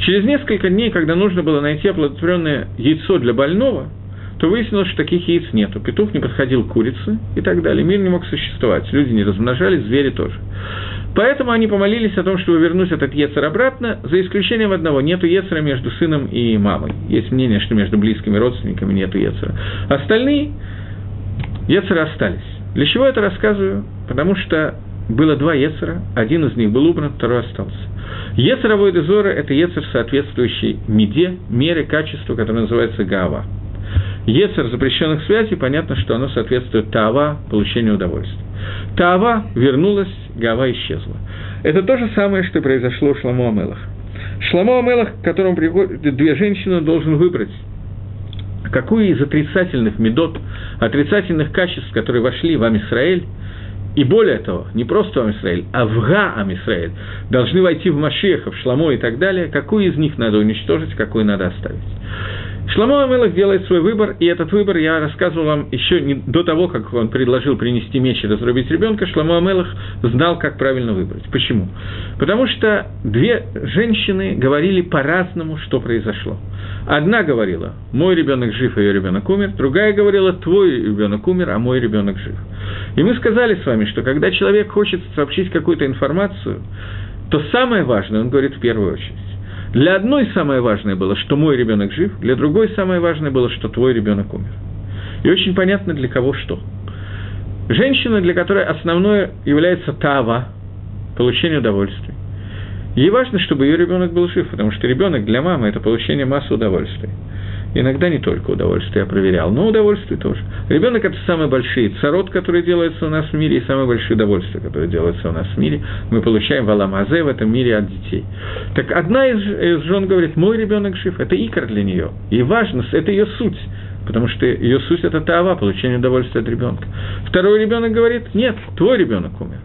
A: Через несколько дней, когда нужно было найти оплодотворенное яйцо для больного – то выяснилось, что таких яиц нету. Петух не подходил к курице и так далее. Мир не мог существовать. Люди не размножались, звери тоже. Поэтому они помолились о том, чтобы вернуть этот Ецер обратно, за исключением одного. Нету Ецера между сыном и мамой. Есть мнение, что между близкими родственниками нету Ецера. Остальные Ецеры остались. Для чего это рассказываю? Потому что было два Ецера, один из них был убран, второй остался. Ецеровой дозора – это Ецер, соответствующий меде, мере, качеству, которое называется Гава. Ецер запрещенных связей, понятно, что оно соответствует Таава, получению удовольствия. Таава вернулась, Гава исчезла. Это то же самое, что произошло у Шламу Амелах. Шламу Амелах, к которому приходят две женщины, должен выбрать, какую из отрицательных медот, отрицательных качеств, которые вошли в Амисраэль, и более того, не просто в Амисраэль, а в Га Амисраэль, должны войти в Машеха, в Шламо и так далее, какую из них надо уничтожить, какую надо оставить. Шламо Амелах делает свой выбор, и этот выбор я рассказывал вам еще не до того, как он предложил принести меч и разрубить ребенка, Шламо Амелах знал, как правильно выбрать. Почему? Потому что две женщины говорили по-разному, что произошло. Одна говорила, мой ребенок жив, а ее ребенок умер, другая говорила, твой ребенок умер, а мой ребенок жив. И мы сказали с вами, что когда человек хочет сообщить какую-то информацию, то самое важное, он говорит в первую очередь. Для одной самое важное было, что мой ребенок жив, для другой самое важное было, что твой ребенок умер. И очень понятно, для кого что. Женщина, для которой основное является тава, получение удовольствия. Ей важно, чтобы ее ребенок был жив, потому что ребенок для мамы – это получение массы удовольствия. Иногда не только удовольствие, я проверял, но удовольствие тоже. Ребенок – это самые большие царот, которые делаются у нас в мире, и самые большие удовольствия, которые делаются у нас в мире. Мы получаем валамазе в этом мире от детей. Так одна из, из жен говорит, мой ребенок жив, это икор для нее. И важность, это ее суть потому что ее суть – это тава, получение удовольствия от ребенка. Второй ребенок говорит, нет, твой ребенок умер.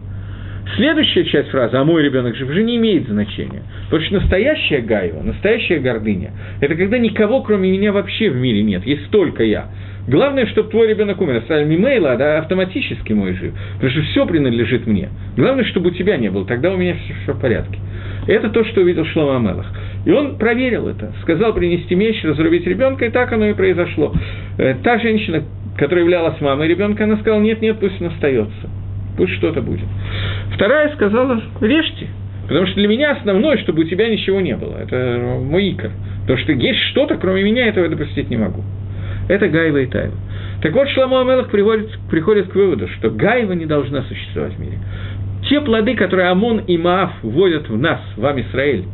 A: Следующая часть фразы «а мой ребенок жив» уже не имеет значения. Потому что настоящая гайва, настоящая гордыня – это когда никого, кроме меня, вообще в мире нет, есть только я. Главное, чтобы твой ребенок умер. Оставим имейла, да, автоматически мой жив. Потому что все принадлежит мне. Главное, чтобы у тебя не было, тогда у меня все, все в порядке. Это то, что увидел Шлома Амелах. И он проверил это. Сказал принести меч, разрубить ребенка, и так оно и произошло. Э, та женщина, которая являлась мамой ребенка, она сказала, нет, нет, пусть он остается пусть что-то будет. Вторая сказала, режьте, потому что для меня основное, чтобы у тебя ничего не было. Это мой икор. Потому что есть что-то, кроме меня, этого допустить не могу. Это Гайва и Тайва. Так вот, Шламу Амелах приводит, приходит к выводу, что Гайва не должна существовать в мире. Те плоды, которые Амон и Маав вводят в нас, вам Израиль,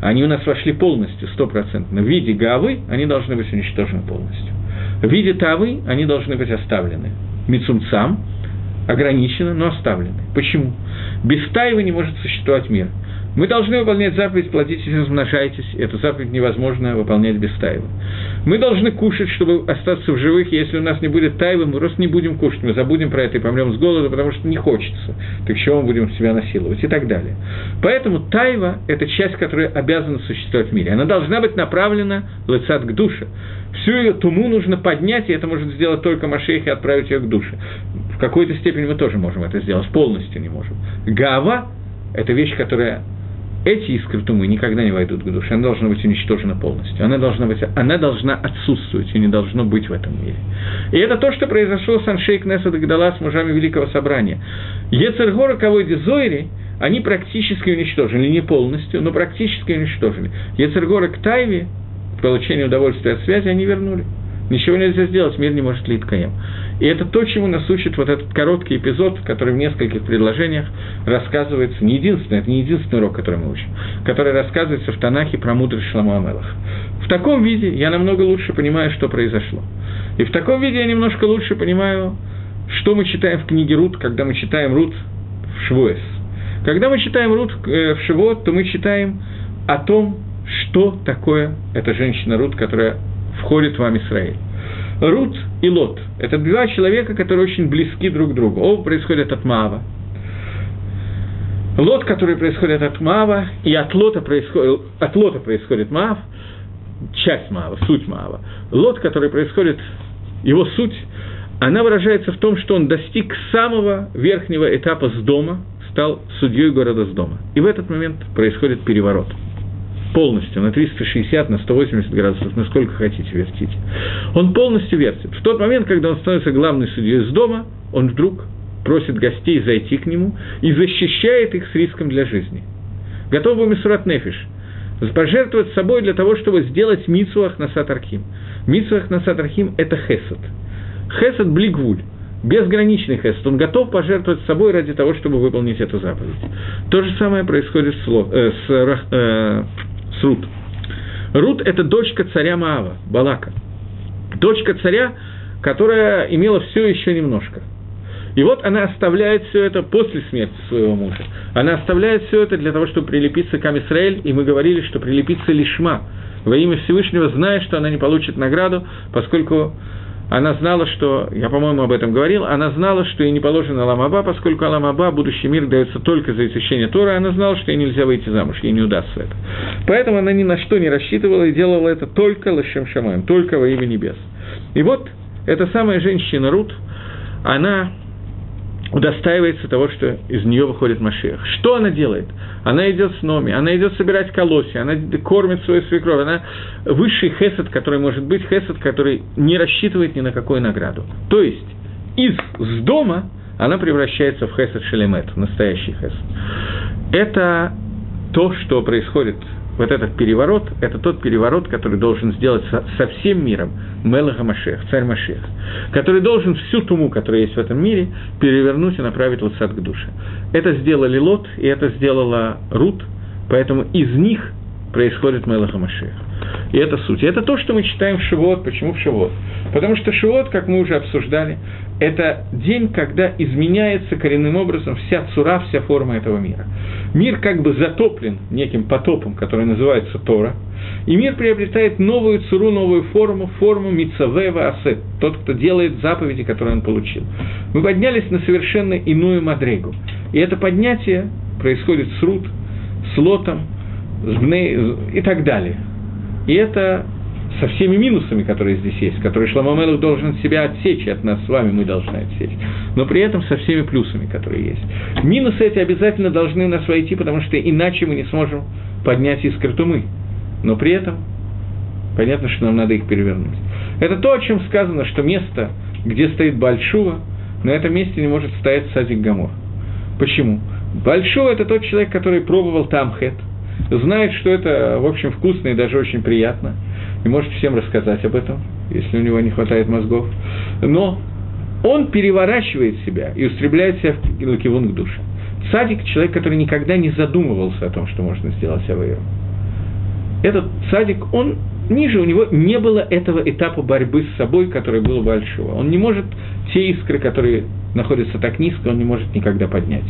A: они у нас вошли полностью, стопроцентно. В виде Гавы они должны быть уничтожены полностью. В виде Тавы они должны быть оставлены. Мицумцам, ограничены, но оставлены. Почему? Без Таева не может существовать мир. Мы должны выполнять заповедь «плодитесь и размножайтесь». Эту заповедь невозможно выполнять без Таева. Мы должны кушать, чтобы остаться в живых. Если у нас не будет Таева, мы просто не будем кушать. Мы забудем про это и помрем с голода, потому что не хочется. Так чего мы будем себя насиловать и так далее. Поэтому Таева – это часть, которая обязана существовать в мире. Она должна быть направлена лицат к душе. Всю ее туму нужно поднять, и это может сделать только Машех и отправить ее к душе. Какой-то степени мы тоже можем это сделать, полностью не можем. Гава – это вещь, которая эти искры тумы никогда не войдут к душе, она должна быть уничтожена полностью, она должна, быть, она должна отсутствовать и не должно быть в этом мире. И это то, что произошло с Аншейк Несад Гдала с мужами Великого Собрания. Ецергора Кавойди Зойри, они практически уничтожили, не полностью, но практически уничтожили. Ецергора к Тайве, к получению удовольствия от связи, они вернули. Ничего нельзя сделать, мир не может лить каем. И это то, чему нас учит вот этот короткий эпизод, который в нескольких предложениях рассказывается, не единственный, это не единственный урок, который мы учим, который рассказывается в Танахе про мудрость Шламу Амелах. В таком виде я намного лучше понимаю, что произошло. И в таком виде я немножко лучше понимаю, что мы читаем в книге Рут, когда мы читаем Рут в Швуэс. Когда мы читаем Рут э, в Шивот, то мы читаем о том, что такое эта женщина Рут, которая входит в Амисраэль. Рут и Лот – это два человека, которые очень близки друг к другу. Оба происходят от Маава. Лот, который происходит от Маава, и от Лота происходит, от Лота происходит Маав, часть Маава, суть Маава. Лот, который происходит, его суть, она выражается в том, что он достиг самого верхнего этапа с дома, стал судьей города с дома. И в этот момент происходит переворот – полностью, на 360, на 180 градусов, насколько хотите вертите. Он полностью вертит. В тот момент, когда он становится главным судьей из дома, он вдруг просит гостей зайти к нему и защищает их с риском для жизни. Готов бы Мисурат Нефиш пожертвовать собой для того, чтобы сделать митсу Ахнасат Архим. Митсу Ахнасат Архим – это хесед. Хесед – блигвуль безграничный хесед, он готов пожертвовать собой ради того, чтобы выполнить эту заповедь. То же самое происходит с, э, с, э, с Рут. Рут – это дочка царя Маава, Балака. Дочка царя, которая имела все еще немножко. И вот она оставляет все это после смерти своего мужа. Она оставляет все это для того, чтобы прилепиться к Амисраэль, и мы говорили, что прилепиться лишма во имя Всевышнего, зная, что она не получит награду, поскольку она знала, что, я, по-моему, об этом говорил, она знала, что ей не положено Аламаба, поскольку Аламаба, будущий мир, дается только за изучение Тора, она знала, что ей нельзя выйти замуж, ей не удастся это. Поэтому она ни на что не рассчитывала и делала это только Лашем Шамаем, только во имя небес. И вот эта самая женщина Рут, она удостаивается того, что из нее выходит Машех. Что она делает? Она идет с Номи, она идет собирать колоси, она кормит свою свекровь, она высший хесед, который может быть хесед, который не рассчитывает ни на какую награду. То есть из с дома она превращается в хесед шелемет, в настоящий хесед. Это то, что происходит вот этот переворот, это тот переворот, который должен сделать со, со всем миром Мелаха Машех, царь Машех, который должен всю туму, которая есть в этом мире, перевернуть и направить сад к душе. Это сделали Лот, и это сделала Рут, поэтому из них происходит Мелаха Машех. И это суть. И это то, что мы читаем в Шивот. Почему в Шивот? Потому что Шивот, как мы уже обсуждали, это день, когда изменяется коренным образом вся цура, вся форма этого мира. Мир как бы затоплен неким потопом, который называется Тора, и мир приобретает новую цуру, новую форму, форму Мицавева Асет, тот, кто делает заповеди, которые он получил. Мы поднялись на совершенно иную мадрегу. И это поднятие происходит с Рут, с Лотом, и так далее. И это со всеми минусами, которые здесь есть, которые Шламамелух должен себя отсечь, и от нас с вами мы должны отсечь, но при этом со всеми плюсами, которые есть. Минусы эти обязательно должны нас войти, потому что иначе мы не сможем поднять искры тумы. Но при этом понятно, что нам надо их перевернуть. Это то, о чем сказано, что место, где стоит Большува, на этом месте не может стоять Садик Гамор. Почему? Большой – это тот человек, который пробовал тамхет, знает, что это, в общем, вкусно и даже очень приятно – и может всем рассказать об этом, если у него не хватает мозгов. Но он переворачивает себя и устремляет себя в лакивун к душе. Цадик – человек, который никогда не задумывался о том, что можно сделать авейру. Этот цадик, он ниже, у него не было этого этапа борьбы с собой, который был у Большого. Он не может те искры, которые находятся так низко, он не может никогда поднять.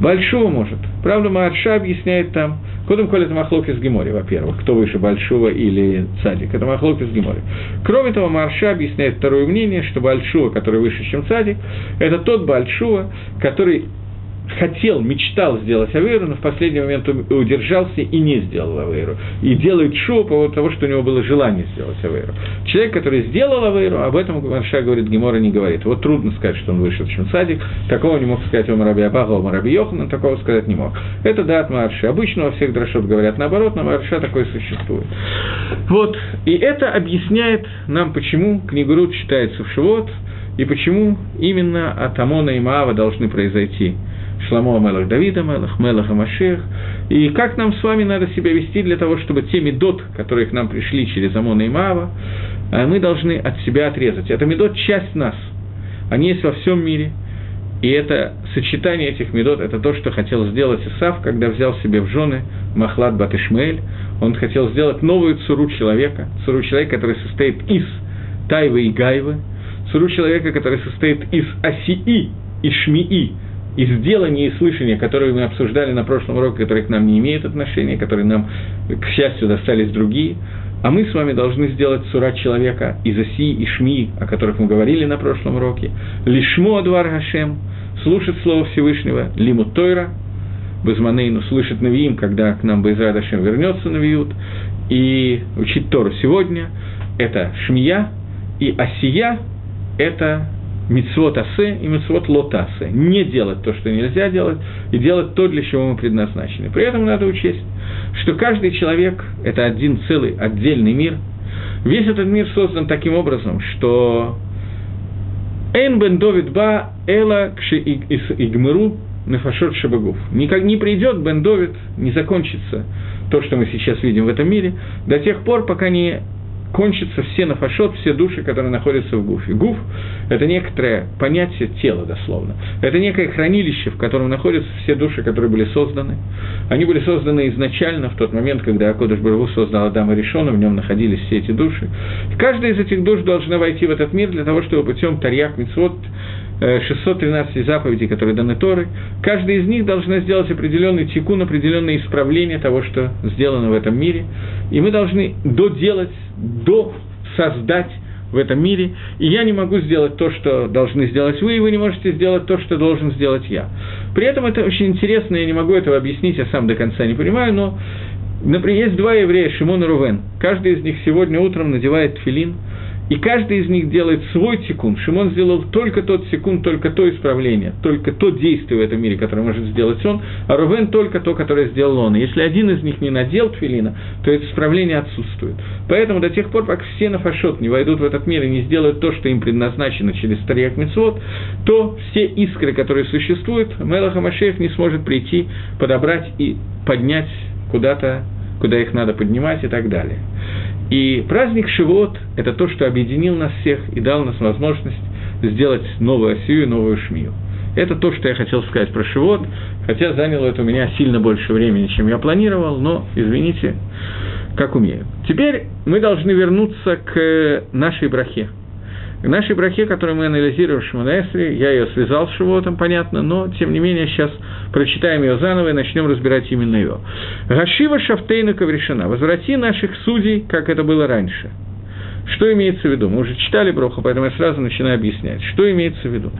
A: Большого может. Правда, Маарша объясняет там, Кодом Коль это Махлок из Гемори, во-первых, кто выше Большого или Цадик, это Махлок из Гемори. Кроме того, Марша объясняет второе мнение, что Большого, который выше, чем Цадик, это тот Большого, который хотел, мечтал сделать Авейру, но в последний момент удержался и не сделал Авейру. И делает шоу по поводу того, что у него было желание сделать Авейру. Человек, который сделал Авейру, об этом Марша говорит, Гемора не говорит. Вот трудно сказать, что он вышел, чем садик. Такого не мог сказать Омар Раби Абага, Омар Раби Йохана, такого сказать не мог. Это да от Марши. Обычно во всех дрошот говорят наоборот, но Марша такой существует. Вот. И это объясняет нам, почему книга Рут считается в Шивот, и почему именно от Амона и Маава должны произойти Шламо Мелах Давида Мелах, Мелах Машех. И как нам с вами надо себя вести для того, чтобы те медот, которые к нам пришли через Амона и Маава, э, мы должны от себя отрезать. Это медот – часть нас. Они есть во всем мире. И это сочетание этих медот, это то, что хотел сделать Исав, когда взял себе в жены Махлад Батышмель. Он хотел сделать новую цуру человека, цуру человека, который состоит из Тайвы и Гайвы, цуру человека, который состоит из Асии и Шмии, и сделания и слышания, которые мы обсуждали на прошлом уроке, которые к нам не имеют отношения, которые нам, к счастью, достались другие, а мы с вами должны сделать сура человека из Оси и Шми, о которых мы говорили на прошлом уроке, лишмо адвар Гашем, слушать Слово Всевышнего, лиму Тойра, Безманейну, слышать Навиим, когда к нам Безрад Гашем вернется Навиют, и учить Тору сегодня, это Шмия, и Осия – это мицвод асе и мицвод лотасе. Не делать то, что нельзя делать, и делать то, для чего мы предназначены. При этом надо учесть, что каждый человек – это один целый отдельный мир. Весь этот мир создан таким образом, что «Эн бен Довид ба эла кши игмыру нефашот шабагуф». Никак не придет Бен Довид, не закончится то, что мы сейчас видим в этом мире, до тех пор, пока не кончатся все нафашот, все души, которые находятся в гуфе. Гуф – это некоторое понятие тела, дословно. Это некое хранилище, в котором находятся все души, которые были созданы. Они были созданы изначально, в тот момент, когда Акодыш Барагу создал Адама Решона, в нем находились все эти души. И каждая из этих душ должна войти в этот мир для того, чтобы путем Тарьяк Мицвод 613 э, заповедей, которые даны Торы, каждая из них должна сделать определенный тикун, определенное исправление того, что сделано в этом мире. И мы должны доделать, до создать в этом мире, и я не могу сделать то, что должны сделать вы, и вы не можете сделать то, что должен сделать я. При этом это очень интересно, я не могу этого объяснить, я сам до конца не понимаю, но, например, есть два еврея, Шимон и Рувен. Каждый из них сегодня утром надевает филин, и каждый из них делает свой секунд. Шимон сделал только тот секунд, только то исправление, только то действие в этом мире, которое может сделать он, а Рувен только то, которое сделал он. И если один из них не надел тфилина, то это исправление отсутствует. Поэтому до тех пор, пока все на фашот не войдут в этот мир и не сделают то, что им предназначено через Тарьяк Мецвод, то все искры, которые существуют, Мелаха Машеев не сможет прийти, подобрать и поднять куда-то, куда их надо поднимать и так далее. И праздник Шивот – это то, что объединил нас всех и дал нас возможность сделать новую Осию, новую Шмию. Это то, что я хотел сказать про Шивот, хотя заняло это у меня сильно больше времени, чем я планировал, но, извините, как умею. Теперь мы должны вернуться к нашей брахе – в нашей брахе, которую мы анализируем в Шманаэсре, я ее связал с Шивотом, понятно, но, тем не менее, сейчас прочитаем ее заново и начнем разбирать именно ее. Гашива Шафтейна Кавришина. Возврати наших судей, как это было раньше. Что имеется в виду? Мы уже читали Броху, поэтому я сразу начинаю объяснять. Что имеется в виду?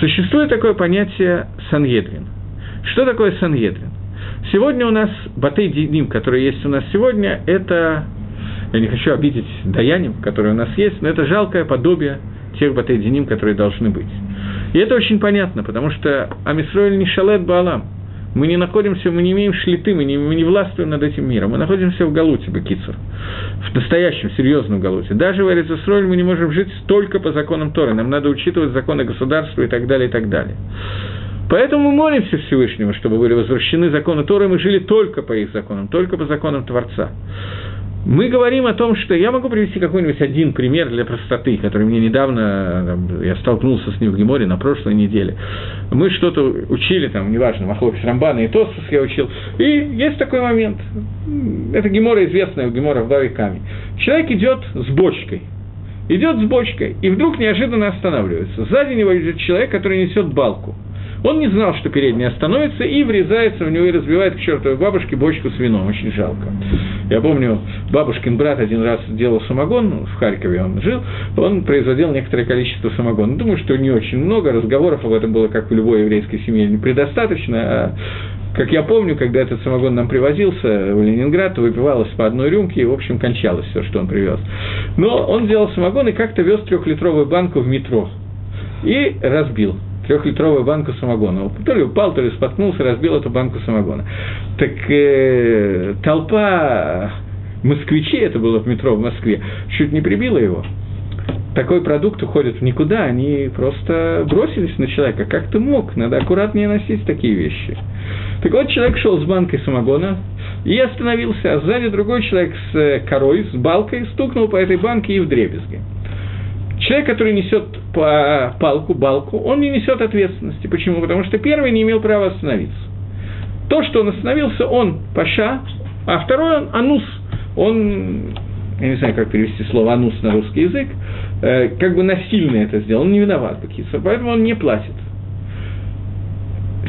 A: Существует такое понятие Сангедрин. Что такое Сангедрин? Сегодня у нас Батей Диним, который есть у нас сегодня, это я не хочу обидеть даяним, которые у нас есть, но это жалкое подобие тех батейдиним, которые должны быть. И это очень понятно, потому что Амисроэль не шалет Баалам. Мы не находимся, мы не имеем шлиты, мы не, мы не властвуем над этим миром. Мы находимся в Галуте, Бакицур, в настоящем, серьезном Галуте. Даже в Эрицесроль мы не можем жить только по законам Торы. Нам надо учитывать законы государства и так далее, и так далее. Поэтому мы молимся Всевышнему, чтобы были возвращены законы Торы, мы жили только по их законам, только по законам Творца. Мы говорим о том, что я могу привести какой-нибудь один пример для простоты, который мне недавно, я столкнулся с ним в Геморе на прошлой неделе. Мы что-то учили, там, неважно, Махлопис Рамбана и Тосус я учил. И есть такой момент. Это Гемора известная, Гемора в Баве Ками. Человек идет с бочкой. Идет с бочкой, и вдруг неожиданно останавливается. Сзади него идет человек, который несет балку. Он не знал, что передний остановится, и врезается в него и разбивает к чертовой бабушке бочку с вином. Очень жалко. Я помню, бабушкин брат один раз делал самогон, в Харькове он жил, он производил некоторое количество самогона. Думаю, что не очень много, разговоров об этом было, как в любой еврейской семье, не предостаточно, а как я помню, когда этот самогон нам привозился в Ленинград, выпивалось по одной рюмке, и, в общем, кончалось все, что он привез. Но он делал самогон и как-то вез трехлитровую банку в метро и разбил трехлитровую банку самогона. То ли упал, то ли споткнулся, разбил эту банку самогона. Так э, толпа москвичей, это было в метро в Москве, чуть не прибила его. Такой продукт уходит в никуда, они просто бросились на человека. Как ты мог? Надо аккуратнее носить такие вещи. Так вот, человек шел с банкой самогона и остановился, а сзади другой человек с э, корой, с балкой, стукнул по этой банке и в дребезги. Человек, который несет палку, балку, он не несет ответственности. Почему? Потому что первый не имел права остановиться. То, что он остановился, он паша, а второй он анус. Он, я не знаю, как перевести слово анус на русский язык, э, как бы насильно это сделал, он не виноват, Бакисов, поэтому он не платит.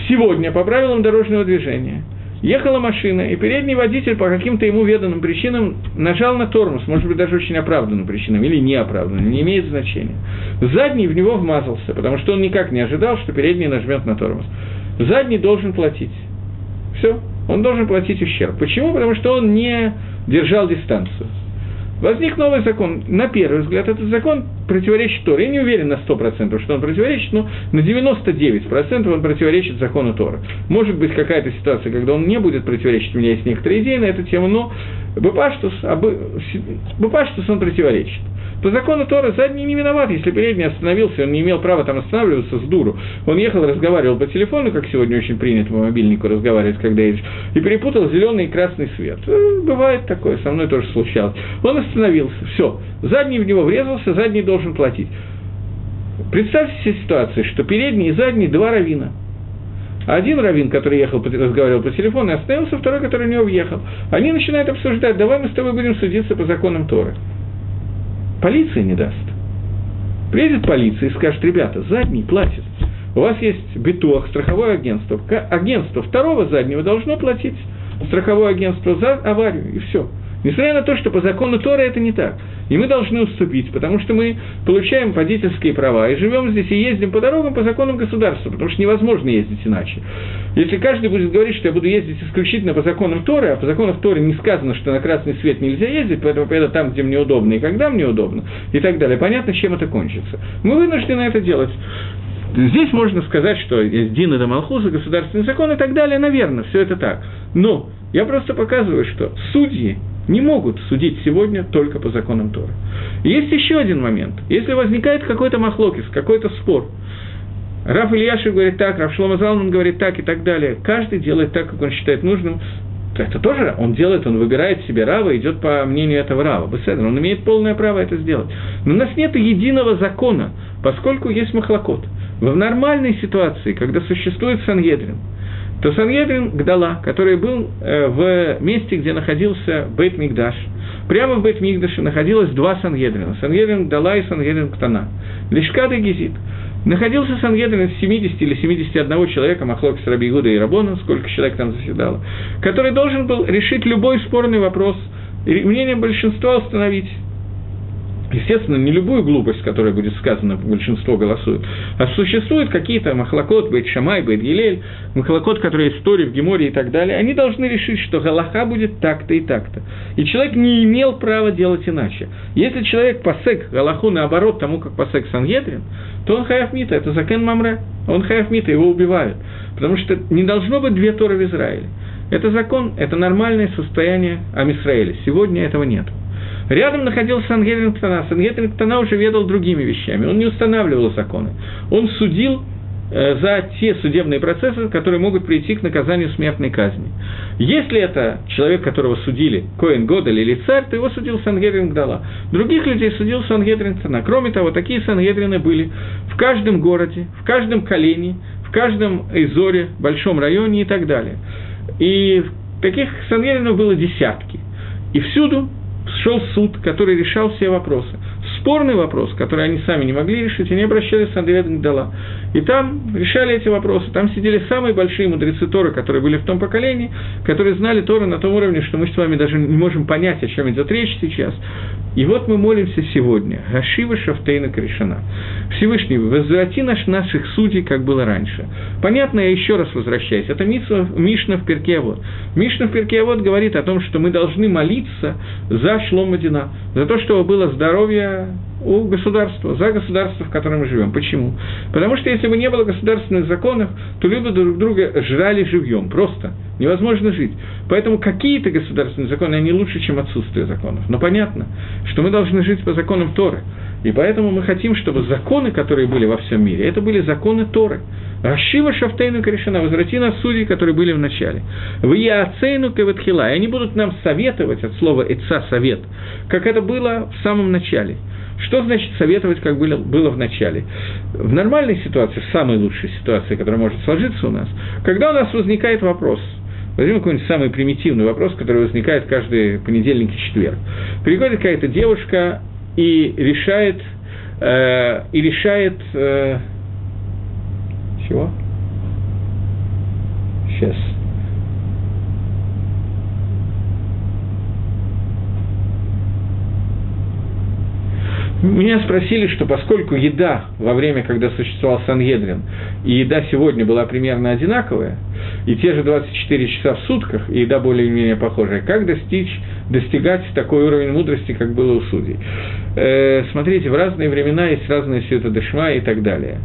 A: Сегодня, по правилам дорожного движения – Ехала машина, и передний водитель по каким-то ему веданным причинам нажал на тормоз, может быть, даже очень оправданным причинам, или неоправданным, не имеет значения. Задний в него вмазался, потому что он никак не ожидал, что передний нажмет на тормоз. Задний должен платить. Все, он должен платить ущерб. Почему? Потому что он не держал дистанцию. Возник новый закон. На первый взгляд, этот закон противоречит Торе. Я не уверен на 100%, что он противоречит, но на 99% он противоречит закону Тора. Может быть, какая-то ситуация, когда он не будет противоречить, у меня есть некоторые идеи на эту тему, но Бепаштус, Бепаштус он противоречит. По закону Тора задний не виноват, если передний остановился, он не имел права там останавливаться с дуру. Он ехал, разговаривал по телефону, как сегодня очень принято по мобильнику разговаривать, когда едешь, и перепутал зеленый и красный свет. Э, бывает такое, со мной тоже случалось. Он остановился, все, задний в него врезался, задний должен платить. Представьте себе ситуацию, что передний и задний два равина. Один раввин, который ехал, разговаривал по телефону, остановился, второй, который в него въехал. Они начинают обсуждать, давай мы с тобой будем судиться по законам Торы полиция не даст. Приедет полиция и скажет, ребята, задний платит. У вас есть битуах, страховое агентство. Агентство второго заднего должно платить страховое агентство за аварию, и все. Несмотря на то, что по закону Тора это не так. И мы должны уступить, потому что мы получаем водительские права и живем здесь и ездим по дорогам по законам государства, потому что невозможно ездить иначе. Если каждый будет говорить, что я буду ездить исключительно по законам Торы, а по законам Торы не сказано, что на красный свет нельзя ездить, поэтому поеду там, где мне удобно и когда мне удобно, и так далее, понятно, чем это кончится. Мы вынуждены это делать. Здесь можно сказать, что есть Дин и Малхуза, государственный закон и так далее, наверное, все это так. Но я просто показываю, что судьи не могут судить сегодня только по законам Торы. есть еще один момент. Если возникает какой-то махлокис, какой-то спор, Раф Ильяшев говорит так, Раф Шлома Залман говорит так и так далее. Каждый делает так, как он считает нужным. Это тоже он делает, он выбирает себе Рава, идет по мнению этого Рава. Беседр, он имеет полное право это сделать. Но у нас нет единого закона, поскольку есть махлокот. В нормальной ситуации, когда существует Сангедрин, то Сангедрин Гдала, который был э, в месте, где находился Бейт Мигдаш, прямо в Бейт Мигдаше находилось два Сангедрина, Сангедрин Гдала и Сангедрин Ктана, Лишкад и Гизит. Находился Сангедрин из 70 или 71 человека, Махлок с Раби Игуда и Рабона, сколько человек там заседало, который должен был решить любой спорный вопрос, и мнением большинства установить, Естественно, не любую глупость, которая будет сказана, большинство голосует, а существуют какие-то махлокот, бейт шамай, бейт гилель, махлокот, которые истории в Геморе и так далее, они должны решить, что галаха будет так-то и так-то. И человек не имел права делать иначе. Если человек посек галаху наоборот тому, как посек Сангедрин, то он хаяф мита, это закен мамре, он хаяф мита, его убивают. Потому что не должно быть две Торы в Израиле. Это закон, это нормальное состояние Амисраэля. Сегодня этого нет. Рядом находился Сангедрин Ктана. Сангедрин Ктана уже ведал другими вещами. Он не устанавливал законы. Он судил э, за те судебные процессы, которые могут прийти к наказанию смертной казни. Если это человек, которого судили Коэн Годель или царь, то его судил Сангедрин Гдала. Других людей судил Сангедрин Цена. Кроме того, такие Сангедрины были в каждом городе, в каждом колене, в каждом изоре, большом районе и так далее. И таких Сангедринов было десятки. И всюду шел суд, который решал все вопросы. Спорный вопрос, который они сами не могли решить, они обращались в Андрея Дала. И там решали эти вопросы. Там сидели самые большие мудрецы Торы, которые были в том поколении, которые знали Торы на том уровне, что мы с вами даже не можем понять, о чем идет речь сейчас. И вот мы молимся сегодня. Гашива Шафтейна Кришана. Всевышний, возврати наш, наших судей, как было раньше. Понятно, я еще раз возвращаюсь. Это Мишна в Перкеавод. Мишна в Перкеавод говорит о том, что мы должны молиться за Шломадина, за то, чтобы было здоровье у государства, за государство, в котором мы живем. Почему? Потому что если бы не было государственных законов, то люди друг друга жрали живьем. Просто невозможно жить. Поэтому какие-то государственные законы, они лучше, чем отсутствие законов. Но понятно, что мы должны жить по законам Торы. И поэтому мы хотим, чтобы законы, которые были во всем мире, это были законы Торы. Рашива Шафтейну Корешана, возврати нас судьи, которые были в начале. В Яацейну Кеватхила, и они будут нам советовать от слова «эца» – совет, как это было в самом начале – что значит советовать, как было, было в начале? В нормальной ситуации, в самой лучшей ситуации, которая может сложиться у нас, когда у нас возникает вопрос, возьмем какой-нибудь самый примитивный вопрос, который возникает каждый понедельник и четверг. Приходит какая-то девушка и решает, э, и решает, э, чего? Сейчас. Меня спросили, что поскольку еда во время, когда существовал Сангедрин, и еда сегодня была примерно одинаковая, и те же 24 часа в сутках, и еда более-менее похожая, как достичь, достигать такой уровень мудрости, как было у судей? Э, смотрите, в разные времена есть разные сюта дешма и так далее.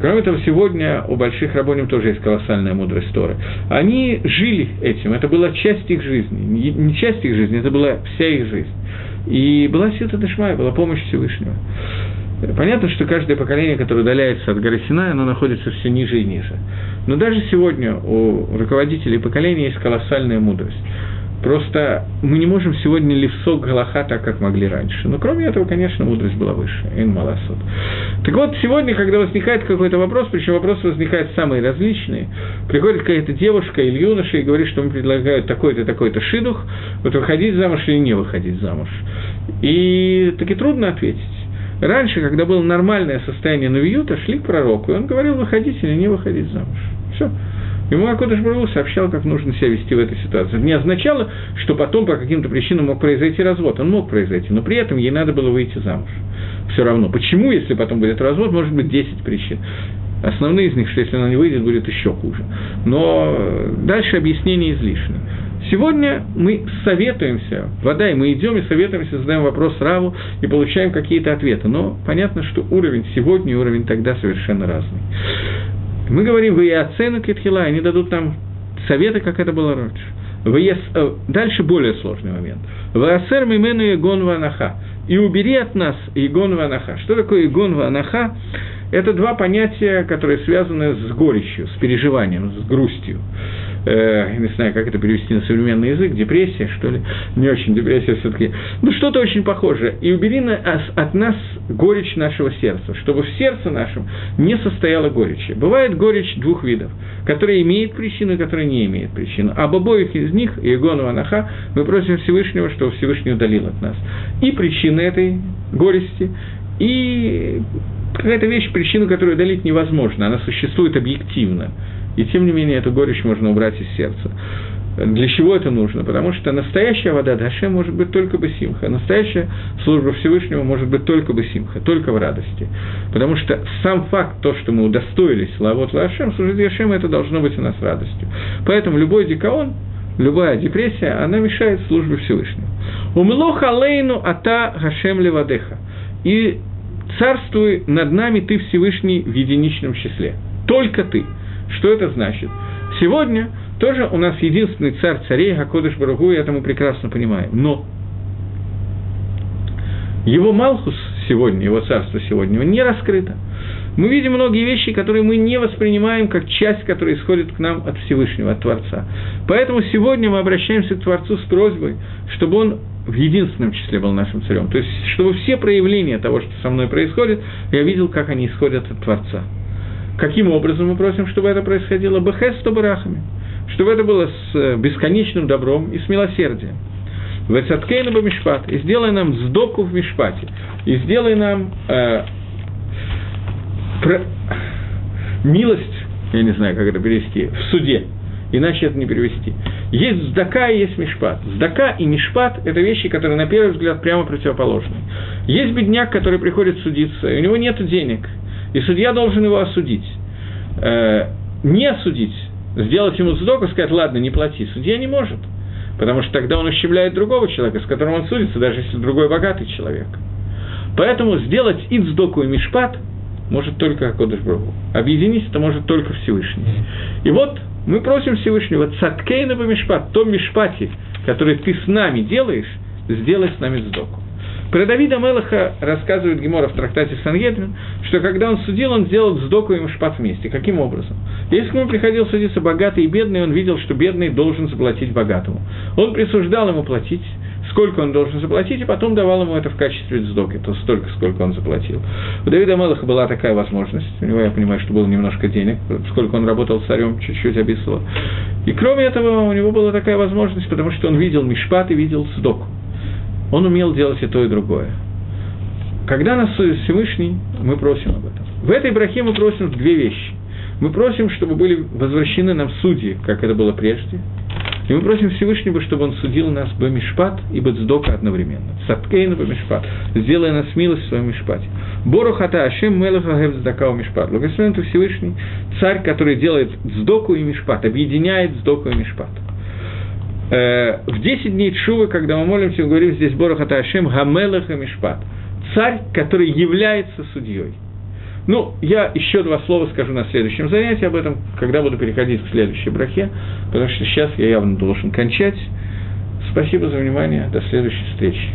A: Кроме того, сегодня у больших рабоним тоже есть колоссальная мудрость Торы. Они жили этим, это была часть их жизни. Не часть их жизни, это была вся их жизнь. И была сюта дешма, была помощь Всевышнего. Понятно, что каждое поколение, которое удаляется от горы Синай, оно находится все ниже и ниже. Но даже сегодня у руководителей поколения есть колоссальная мудрость. Просто мы не можем сегодня левсок Галаха так, как могли раньше. Но кроме этого, конечно, мудрость была выше. Эн Маласот. Так вот, сегодня, когда возникает какой-то вопрос, причем вопросы возникают самые различные, приходит какая-то девушка или юноша и говорит, что мы предлагают такой-то, такой-то шидух, вот выходить замуж или не выходить замуж. И таки трудно ответить. Раньше, когда было нормальное состояние Навиюта, шли к пророку, и он говорил, выходить или не выходить замуж. Все. Ему Акодыш Бару сообщал, как нужно себя вести в этой ситуации. Это не означало, что потом по каким-то причинам мог произойти развод. Он мог произойти, но при этом ей надо было выйти замуж. Все равно. Почему, если потом будет развод, может быть 10 причин. Основные из них, что если она не выйдет, будет еще хуже. Но дальше объяснение излишне. Сегодня мы советуемся, вода, и мы идем и советуемся, задаем вопрос Раву и получаем какие-то ответы. Но понятно, что уровень сегодня и уровень тогда совершенно разный. Мы говорим, вы оцену Кетхила, они дадут нам советы, как это было раньше. ВЕС, э, дальше более сложный момент. Ваасер мимену Егон Ванаха. И убери от нас Егон Ванаха. Что такое Егон Ванаха? Это два понятия, которые связаны с горечью, с переживанием, с грустью э, не знаю, как это перевести на современный язык, депрессия, что ли, не очень депрессия все-таки, ну что-то очень похожее. И убери на, от нас горечь нашего сердца, чтобы в сердце нашем не состояла горечь. Бывает горечь двух видов, которая имеет причину и которая не имеет причину. Об обоих из них, Иегону Анаха, мы просим Всевышнего, чтобы Всевышний удалил от нас. И причины этой горести, и какая-то вещь, причину, которую удалить невозможно, она существует объективно. И тем не менее эту горечь можно убрать из сердца. Для чего это нужно? Потому что настоящая вода Даше может быть только бы симха. Настоящая служба Всевышнего может быть только бы симха, только в радости. Потому что сам факт, то, что мы удостоились лавот Лашем, служить Яшем, это должно быть у нас радостью. Поэтому любой дикаон, любая депрессия, она мешает службе Всевышнего. Умлоха лейну ата Гашем левадеха. И царствуй над нами ты Всевышний в единичном числе. Только ты. Что это значит? Сегодня тоже у нас единственный царь царей, Гакодыш Барагу, и это мы прекрасно понимаем. Но его Малхус сегодня, его царство сегодня, не раскрыто. Мы видим многие вещи, которые мы не воспринимаем как часть, которая исходит к нам от Всевышнего, от Творца. Поэтому сегодня мы обращаемся к Творцу с просьбой, чтобы он в единственном числе был нашим царем. То есть, чтобы все проявления того, что со мной происходит, я видел, как они исходят от Творца. Каким образом мы просим, чтобы это происходило? Бехес барахами. Чтобы это было с э, бесконечным добром и с милосердием. Вецаткейна бы мишпат. И сделай нам сдоку в мишпате. И сделай нам э, про... милость, я не знаю, как это перевести, в суде. Иначе это не перевести. Есть сдака и есть мишпат. Сдака и мишпат – это вещи, которые, на первый взгляд, прямо противоположны. Есть бедняк, который приходит судиться, и у него нет денег – и судья должен его осудить. Э, не осудить, сделать ему сдоку, сказать, ладно, не плати. Судья не может, потому что тогда он ущемляет другого человека, с которым он судится, даже если другой богатый человек. Поэтому сделать ицдоку и мишпат может только Акодыш Брагу. Объединить это может только Всевышний. И вот мы просим Всевышнего, цаткейна бы мишпат, том мишпате, который ты с нами делаешь, сделай с нами сдоку. Про Давида Мелаха рассказывает Гемора в трактате Сангедрин, что когда он судил, он сделал сдоку и мшпат вместе. Каким образом? Если к нему приходил судиться богатый и бедный, он видел, что бедный должен заплатить богатому. Он присуждал ему платить, сколько он должен заплатить, и потом давал ему это в качестве сдоки, то столько, сколько он заплатил. У Давида Мелаха была такая возможность, у него, я понимаю, что было немножко денег, сколько он работал царем, чуть-чуть описывал. И кроме этого, у него была такая возможность, потому что он видел Мишпат и видел сдоку. Он умел делать и то, и другое. Когда нас судит Всевышний, мы просим об этом. В этой брахе мы просим две вещи. Мы просим, чтобы были возвращены нам судьи, как это было прежде. И мы просим Всевышнего, чтобы он судил нас Бамишпат и Бацдока одновременно. Саткейна Бамишпат. Сделай нас милость в своем Мишпате. Бору хата Ашем Мелаха Гевздакау Мишпат. Благословен ты Всевышний, царь, который делает Сдоку и Мишпат, объединяет Сдоку и Мишпат. Э, в 10 дней Чувы, когда мы молимся, мы говорим здесь Бору хата Ашем Гамелаха Мишпат. Царь, который является судьей. Ну, я еще два слова скажу на следующем занятии об этом, когда буду переходить к следующей брахе, потому что сейчас я явно должен кончать. Спасибо за внимание, до следующей встречи.